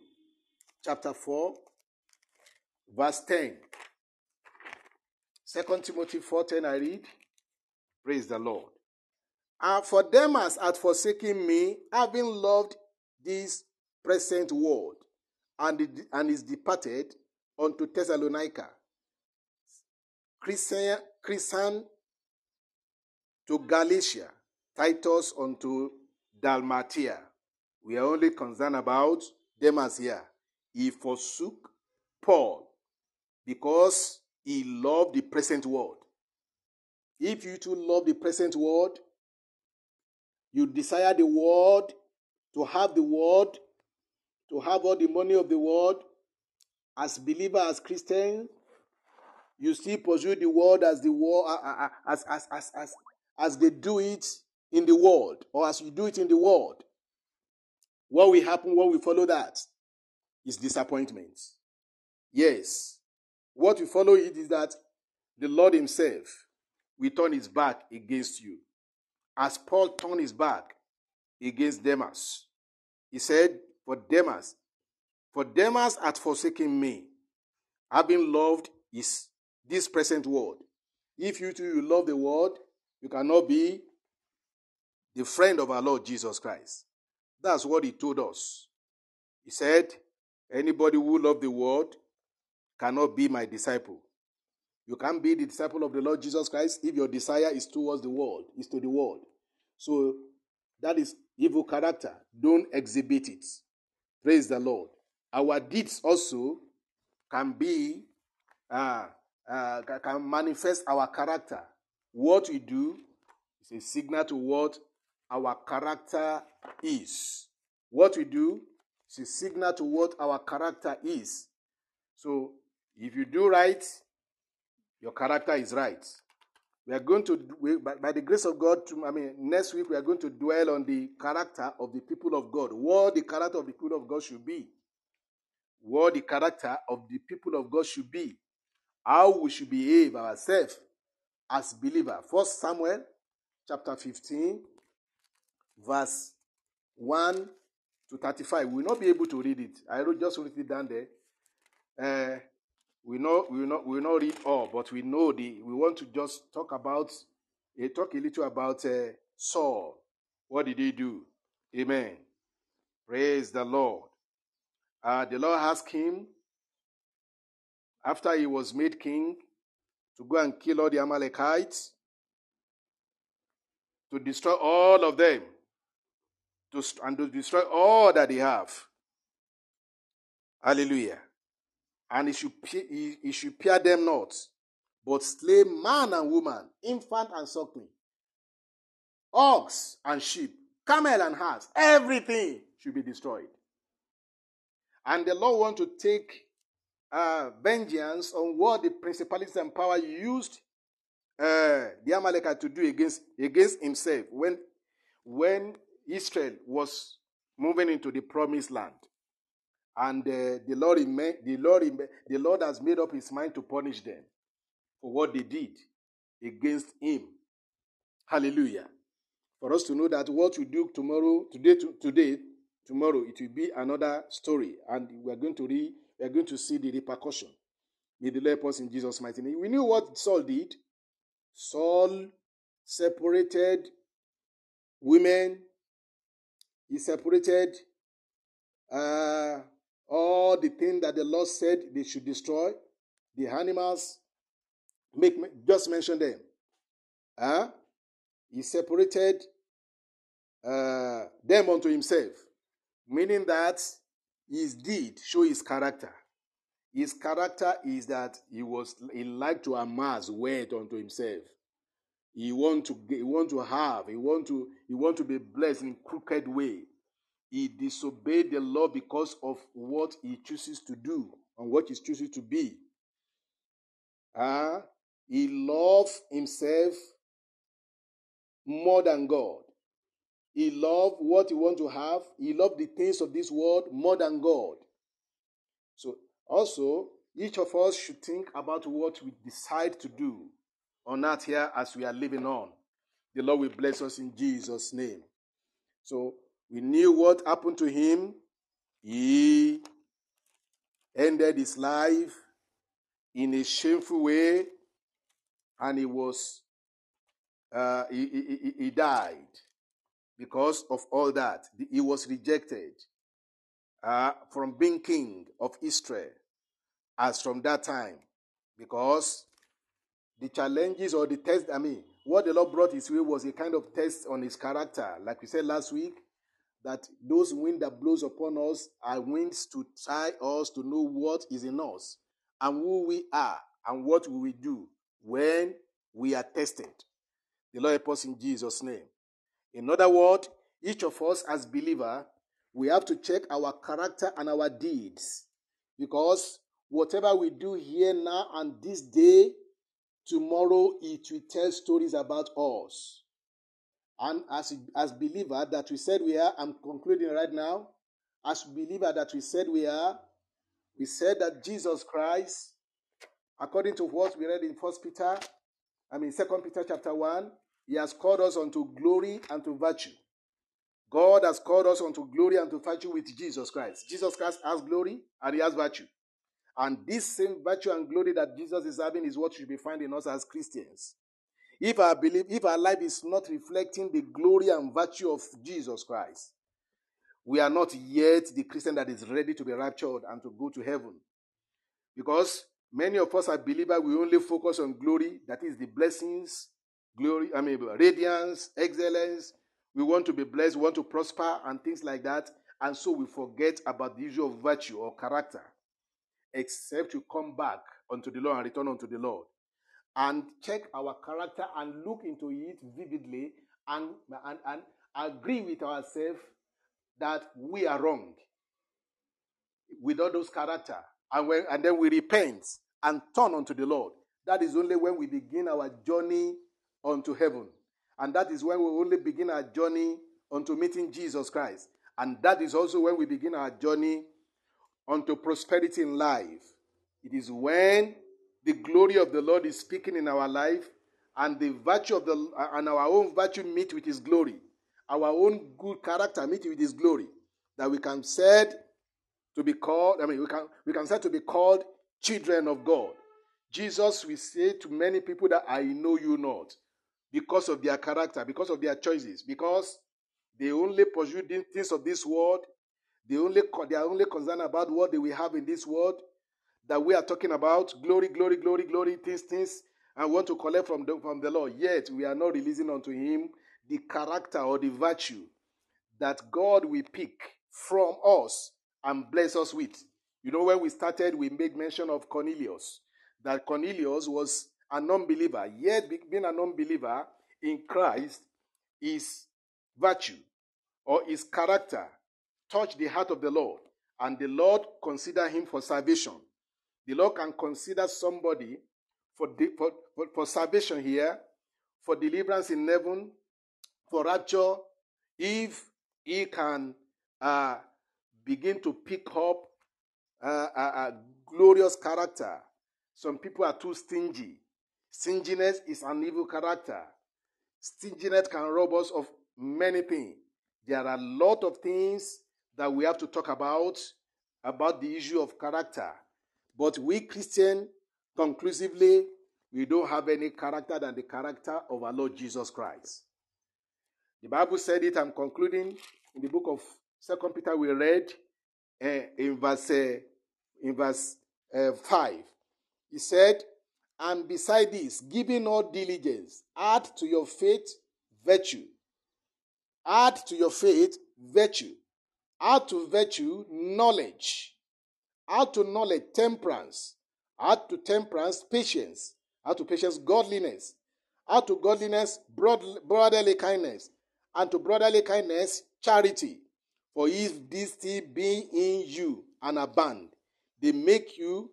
chapter 4 verse 10. 2 Timothy 4:10 I read, Praise the Lord. And for Demas had forsaken me, having loved this present world, and, and is departed unto Thessalonica. Crescens, Crescens to Galatia, Titus unto Dalmatia. We are only concerned about Demas here. He forsook Paul because he loved the present world. If you too love the present world, you desire the world, to have the world, to have all the money of the world, as believer, as Christian, you still pursue the world as the world as, as, as, as, as they do it in the world, or as you do it in the world, what will happen when we follow that is disappointment. Yes. What we follow it is that the Lord Himself will turn His back against you. As Paul turned his back against Demas, he said, For Demas, for Demas hath forsaken me, having loved is this present world. If you too you love the world, you cannot be the friend of our Lord Jesus Christ. That's what he told us. He said, Anybody who love the world cannot be my disciple. You can't be the disciple of the Lord Jesus Christ if your desire is towards the world, is to the world. So that is evil character. Don't exhibit it. Praise the Lord. Our deeds also can be, uh, uh, can manifest our character. What we do is a signal to what our character is. What we do is a signal to what our character is. So if you do right, your character is right. We are going to, we, by, by, the grace of God, to, I mean, next week we are going to dwell on the character of the people of God. What the character of the people of God should be. What the character of the people of God should be. How we should behave ourselves as believers. First Samuel chapter 15, verse 1 to 35. We will not be able to read it. I just wrote it down there. Uh, we know we not we not read all, but we know the we want to just talk about uh, talk a little about uh, Saul. What did he do? Amen. Praise the Lord. Uh, the Lord asked him after he was made king to go and kill all the Amalekites, to destroy all of them, to, and to destroy all that they have. Hallelujah and he should, he, he should peer them not, but slay man and woman, infant and suckling, ox and sheep, camel and ass, everything should be destroyed. And the Lord want to take uh, vengeance on what the principalities and power used uh, the Amalekite to do against, against himself when, when Israel was moving into the promised land and uh, the Lord, the Lord, the Lord has made up His mind to punish them for what they did against Him. Hallelujah! For us to know that what we do tomorrow, today, today, tomorrow, it will be another story, and we are going to read, we are going to see the repercussion. May the Lord us in Jesus' mighty name. We knew what Saul did. Saul separated women. He separated uh, all the things that the Lord said they should destroy, the animals, make just mention them. Huh? He separated uh, them unto himself, meaning that his deed show his character. His character is that he was he liked to amass wealth unto himself. He want to he want to have. He want to he want to be blessed in crooked way. He disobeyed the law because of what he chooses to do and what he chooses to be. Uh, he loved himself more than God. He loved what he want to have. He loved the things of this world more than God. So also, each of us should think about what we decide to do on earth here as we are living on. The Lord will bless us in Jesus' name. So we knew what happened to him. He ended his life in a shameful way, and he was uh, he, he, he died because of all that. He was rejected uh, from being king of Israel as from that time because the challenges or the test, I mean, what the Lord brought his way was a kind of test on his character. Like we said last week, that those wind that blows upon us are winds to try us to know what is in us and who we are and what we do when we are tested. The Lord help us in Jesus' name. In other words, each of us as believer, we have to check our character and our deeds because whatever we do here now and this day, tomorrow it will tell stories about us. And as, as believer that we said we are, I'm concluding right now. As believer that we said we are, we said that Jesus Christ, according to what we read in First Peter, I mean Second Peter chapter one, He has called us unto glory and to virtue. God has called us unto glory and to virtue with Jesus Christ. Jesus Christ has glory and He has virtue. And this same virtue and glory that Jesus is having is what should be found in us as Christians. If our belief, if our life is not reflecting the glory and virtue of Jesus Christ, we are not yet the Christian that is ready to be raptured and to go to heaven. Because many of us are believers, we only focus on glory, that is the blessings, glory, I mean, radiance, excellence. We want to be blessed, we want to prosper, and things like that. And so we forget about the issue of virtue or character except you come back unto the Lord and return unto the Lord. And check our character and look into it vividly and, and, and agree with ourselves that we are wrong with all those character. And, when, and then we repent and turn unto the Lord. That is only when we begin our journey unto heaven. And that is when we only begin our journey unto meeting Jesus Christ. And that is also when we begin our journey unto prosperity in life. It is when the glory of the Lord is speaking in our life and the virtue of the and our own virtue meet with his glory. Our own good character meet with his glory. That we can said to be called, I mean, we can we can said to be called children of God. Jesus will say to many people that I know you not because of their character, because of their choices, because they only pursue things of this world they only they are only concerned about what they will have in this world that we are talking about glory, glory, glory, glory, things, things, and want to collect from the, from the Lord. Yet we are not releasing unto Him the character or the virtue that God will pick from us and bless us with. You know, when we started, we made mention of Cornelius, that Cornelius was a non believer, yet being a non believer in Christ is virtue or his character touch the heart of the Lord, and the Lord consider him for salvation. The Lord can consider somebody for, for, for, for salvation here, for deliverance in heaven, for rapture, if he can uh, begin to pick up uh, a, a glorious character. Some people are too stingy. Stinginess is an evil character. Stinginess can rob us of many things. There are a lot of things that we have to talk about about the issue of character. But we Christian, conclusively, we don't have any character than the character of our Lord Jesus Christ. The Bible said it. I'm concluding in the book of Second Peter. We read uh, in verse uh, in verse uh, five. He said, "And beside this, giving all diligence, add to your faith virtue. Add to your faith virtue, Add to virtue knowledge. Add to knowledge temperance. Add to temperance patience. Add to patience godliness. Add to godliness brotherly kindness. And to brotherly kindness charity. For if these things be in you and abound, they make you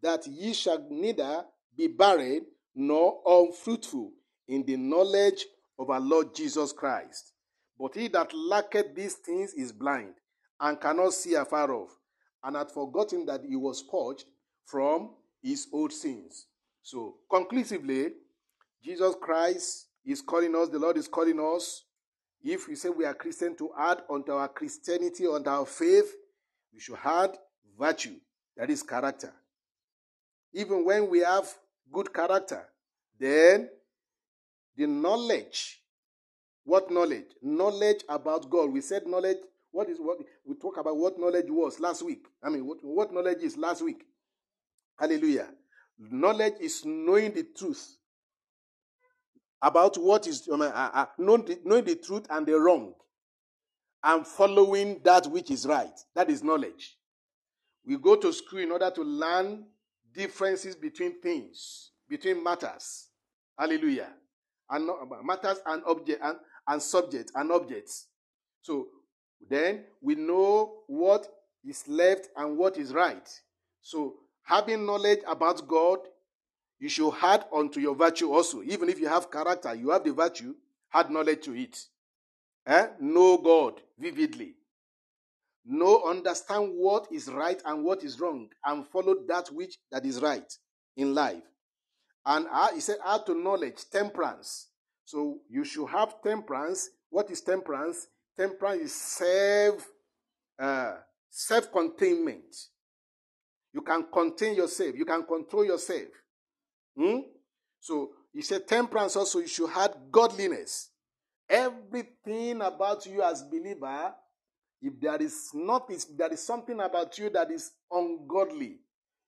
that ye shall neither be barren nor unfruitful in the knowledge of our Lord Jesus Christ. But he that lacketh these things is blind, and cannot see afar off, and hath forgotten that he was purged from his old sins. So, conclusively, Jesus Christ is calling us, the Lord is calling us. If we say we are Christian, to add unto our Christianity, unto our faith, we should add virtue, that is character. Even when we have good character, then the knowledge what knowledge? Knowledge about God. We said knowledge. What is what we talk about what knowledge was last week. I mean, what, what knowledge is last week. Hallelujah. Knowledge is knowing the truth about what is uh, uh, knowing, the, knowing the truth and the wrong and following that which is right. That is knowledge. We go to school in order to learn differences between things, between matters. Hallelujah. And matters and object and, and subject and objects. So then we know what is left and what is right. So Having knowledge about God, you should add unto your virtue also. Even if you have character, you have the virtue, add knowledge to it. Eh? Know God vividly. Know, understand what is right and what is wrong, and follow that which that is right in life. And uh, he said, add to knowledge temperance. So you should have temperance. What is temperance? Temperance is self uh, self containment. You can contain yourself. You can control yourself. Hmm? So he said temperance also. You should have godliness. Everything about you as believer, if there is not, if there is something about you that is ungodly,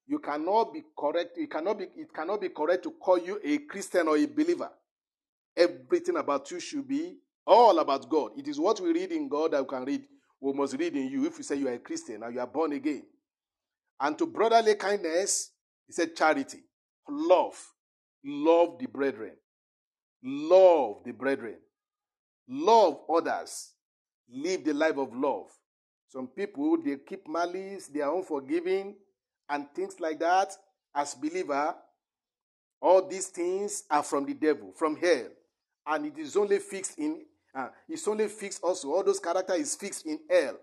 you cannot be correct. You cannot be. It cannot be correct to call you a Christian or a believer. Everything about you should be all about God. It is what we read in God that we can read. We must read in you if you say you are a Christian and you are born again. And to brotherly kindness, he said charity, love, love the brethren, love the brethren, love others, live the life of love. Some people they keep malice, they are unforgiving, and things like that. As believer, all these things are from the devil, from hell, and it is only fixed in. Uh, it's only fixed also. All those character is fixed in hell.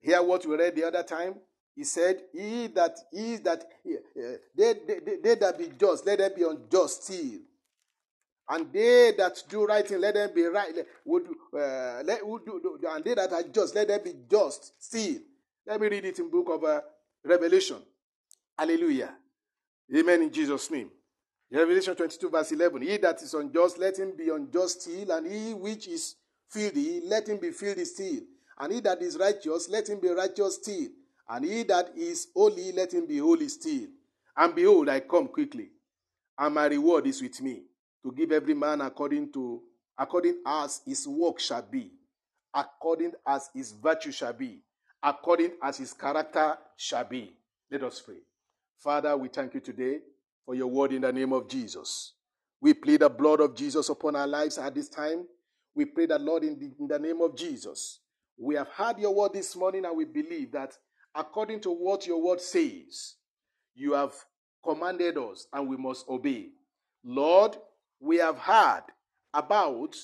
Hear what we read the other time. He said, He that is that uh, they, they, they that be just, let them be unjust still. And they that do right thing, let them be right. Would, uh, let, would do, and they that are just, let them be just still. Let me read it in book of uh, Revelation. Hallelujah. Amen in Jesus' name. Revelation 22, verse 11. He that is unjust, let him be unjust still, and he which is filthy, let him be filthy still. And he that is righteous, let him be righteous still. And he that is holy, let him be holy still. And behold, I come quickly, and my reward is with me, to give every man according to according as his work shall be, according as his virtue shall be, according as his character shall be. Let us pray. Father, we thank you today for your word in the name of Jesus. We plead the blood of Jesus upon our lives at this time. We pray that, Lord, in the, in the name of Jesus, we have heard your word this morning and we believe that according to what your word says, you have commanded us and we must obey. Lord, we have heard about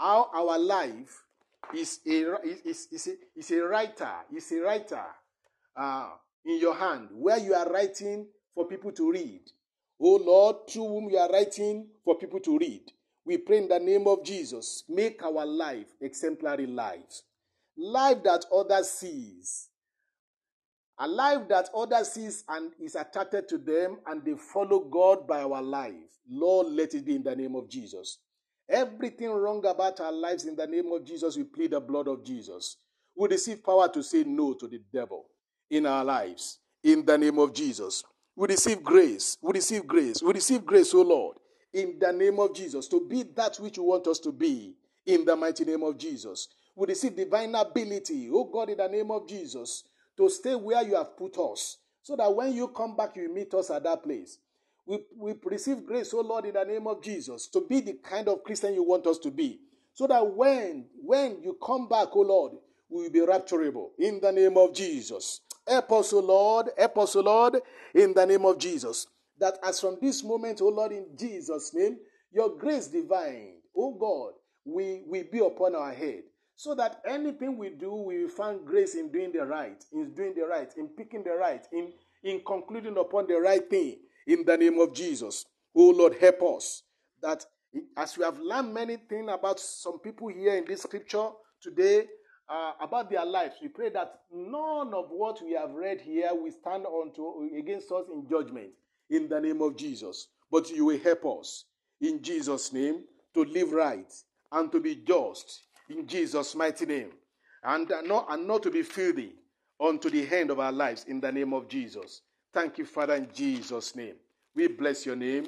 how our life is a, is, is, a, is a writer, is a writer uh, in your hand where you are writing for people to read. Oh Lord, through whom you are writing for people to read. We pray in the name of Jesus, make our life exemplary life. Life that others sees a life that others sees and is attracted to them and they follow God by our life. Lord, let it be in the name of Jesus. Everything wrong about our lives in the name of Jesus, we plead the blood of Jesus. We receive power to say no to the devil in our lives in the name of Jesus. We receive grace. We receive grace. We receive grace, O Lord, in the name of Jesus, to be that which you want us to be in the mighty name of Jesus. We receive divine ability, O God, in the name of Jesus to stay where you have put us, so that when you come back, you meet us at that place. We, we receive grace, oh Lord, in the name of Jesus, to be the kind of Christian you want us to be. So that when, when you come back, oh Lord, we will be rapturable in the name of Jesus. Help us, O Lord, help us, O Lord, in the name of Jesus. That as from this moment, O Lord, in Jesus' name, your grace divine, O God, we will be upon our head so that anything we do, we find grace in doing the right, in doing the right, in picking the right, in, in concluding upon the right thing in the name of Jesus. Oh Lord, help us that as we have learned many things about some people here in this scripture today, uh, about their lives, we pray that none of what we have read here will stand onto against us in judgment in the name of Jesus. But you will help us in Jesus' name to live right and to be just in Jesus' mighty name. And not, and not to be filthy unto the end of our lives in the name of Jesus. Thank you, Father, in Jesus' name. We bless your name.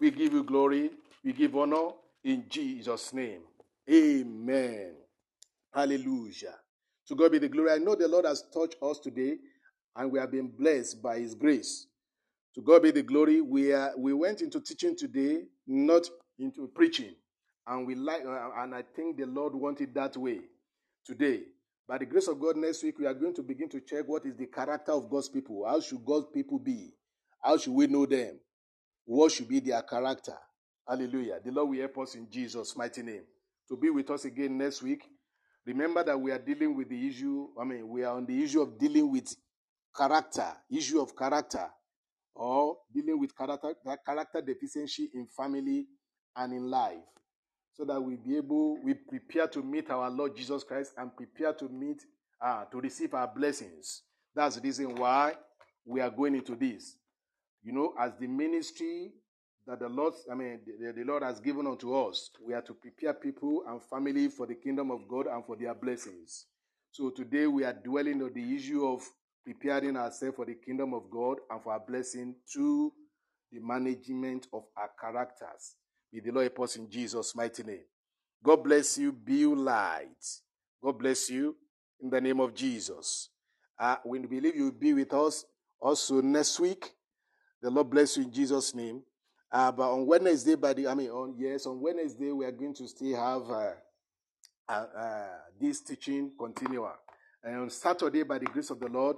We give you glory. We give honor in Jesus' name. Amen. Hallelujah. To God be the glory. I know the Lord has touched us today and we have been blessed by his grace. To God be the glory. We, are, we went into teaching today, not into preaching. And we like, uh, and I think the Lord wanted that way today. By the grace of God, next week we are going to begin to check what is the character of God's people. How should God's people be? How should we know them? What should be their character? Hallelujah. The Lord will help us in Jesus' mighty name. To be with us again next week. Remember that we are dealing with the issue, I mean, we are on the issue of dealing with character, issue of character, or dealing with character, character deficiency in family and in life. So that we be able, we prepare to meet our Lord Jesus Christ and prepare to meet, uh, to receive our blessings. That's the reason why we are going into this. You know, as the ministry that the Lord, I mean, the, the, Lord has given unto us, we are to prepare people and family for the kingdom of God and for their blessings. So today we are dwelling on the issue of preparing ourselves for the kingdom of God and for our blessing through the management of our characters. May the Lord help us in Jesus' mighty name. God bless you. Be light. God bless you in the name of Jesus. Uh, we believe you will be with us also next week. The Lord bless you in Jesus' name. Uh, but on Wednesday, by the I mean, on yes, on Wednesday we are going to still have uh, uh, uh, this teaching continual. And on Saturday, by the grace of the Lord,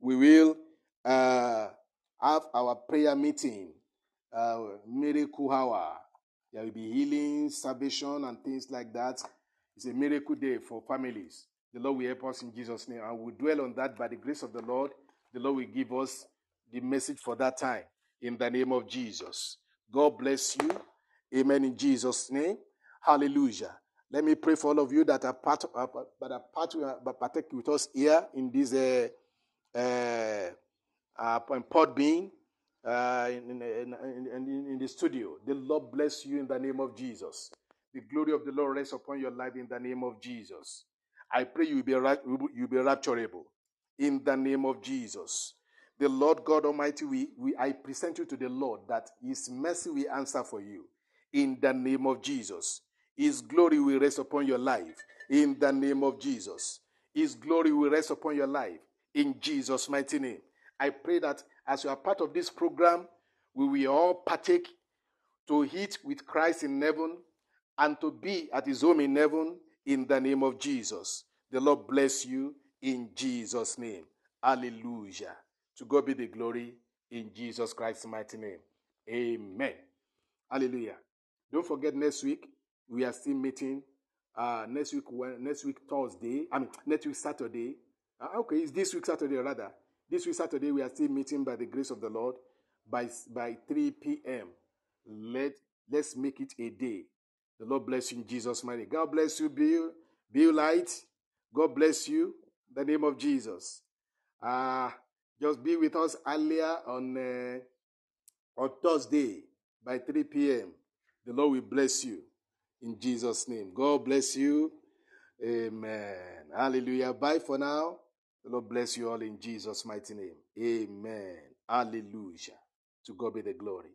we will uh, have our prayer meeting, uh, miracle hour. There will be healing, salvation, and things like that. It's a miracle day for families. The Lord will help us in Jesus' name, and we'll dwell on that by the grace of the Lord. The Lord will give us the message for that time in the name of Jesus. God bless you. Amen in Jesus' name. Hallelujah. Let me pray for all of you that are part, uh, that are part, uh, partake with us here in this uh, uh, uh, pod being uh, in, in, in, in, the studio. The Lord bless you in the name of Jesus. The glory of the Lord rest upon your life in the name of Jesus. I pray you be, you be rapturable in the name of Jesus the Lord God Almighty, we, we, I present you to the Lord that His mercy will answer for you in the name of Jesus. His glory will rest upon your life in the name of Jesus. His glory will rest upon your life in Jesus' mighty name. I pray that as you are part of this program, we will all partake to eat with Christ in heaven and to be at his home in heaven in the name of Jesus. The Lord bless you in Jesus' name. Hallelujah. To God be the glory in Jesus Christ's mighty name. Amen. Hallelujah. Don't forget next week we are still meeting. Uh, next week, next week Thursday. I mean next week Saturday. Uh, okay, it's this week Saturday rather. This week Saturday we are still meeting by the grace of the Lord by by 3 p.m. Let let's make it a day. The Lord bless you in Jesus' mighty. God bless you, Bill. Bill Light. God bless you. the name of Jesus. Uh, just be with us earlier on, uh, on Thursday by 3 p.m. The Lord will bless you in Jesus' name. God bless you. Amen. Hallelujah. Bye for now. The Lord bless you all in Jesus' mighty name. Amen. Hallelujah. To God be the glory.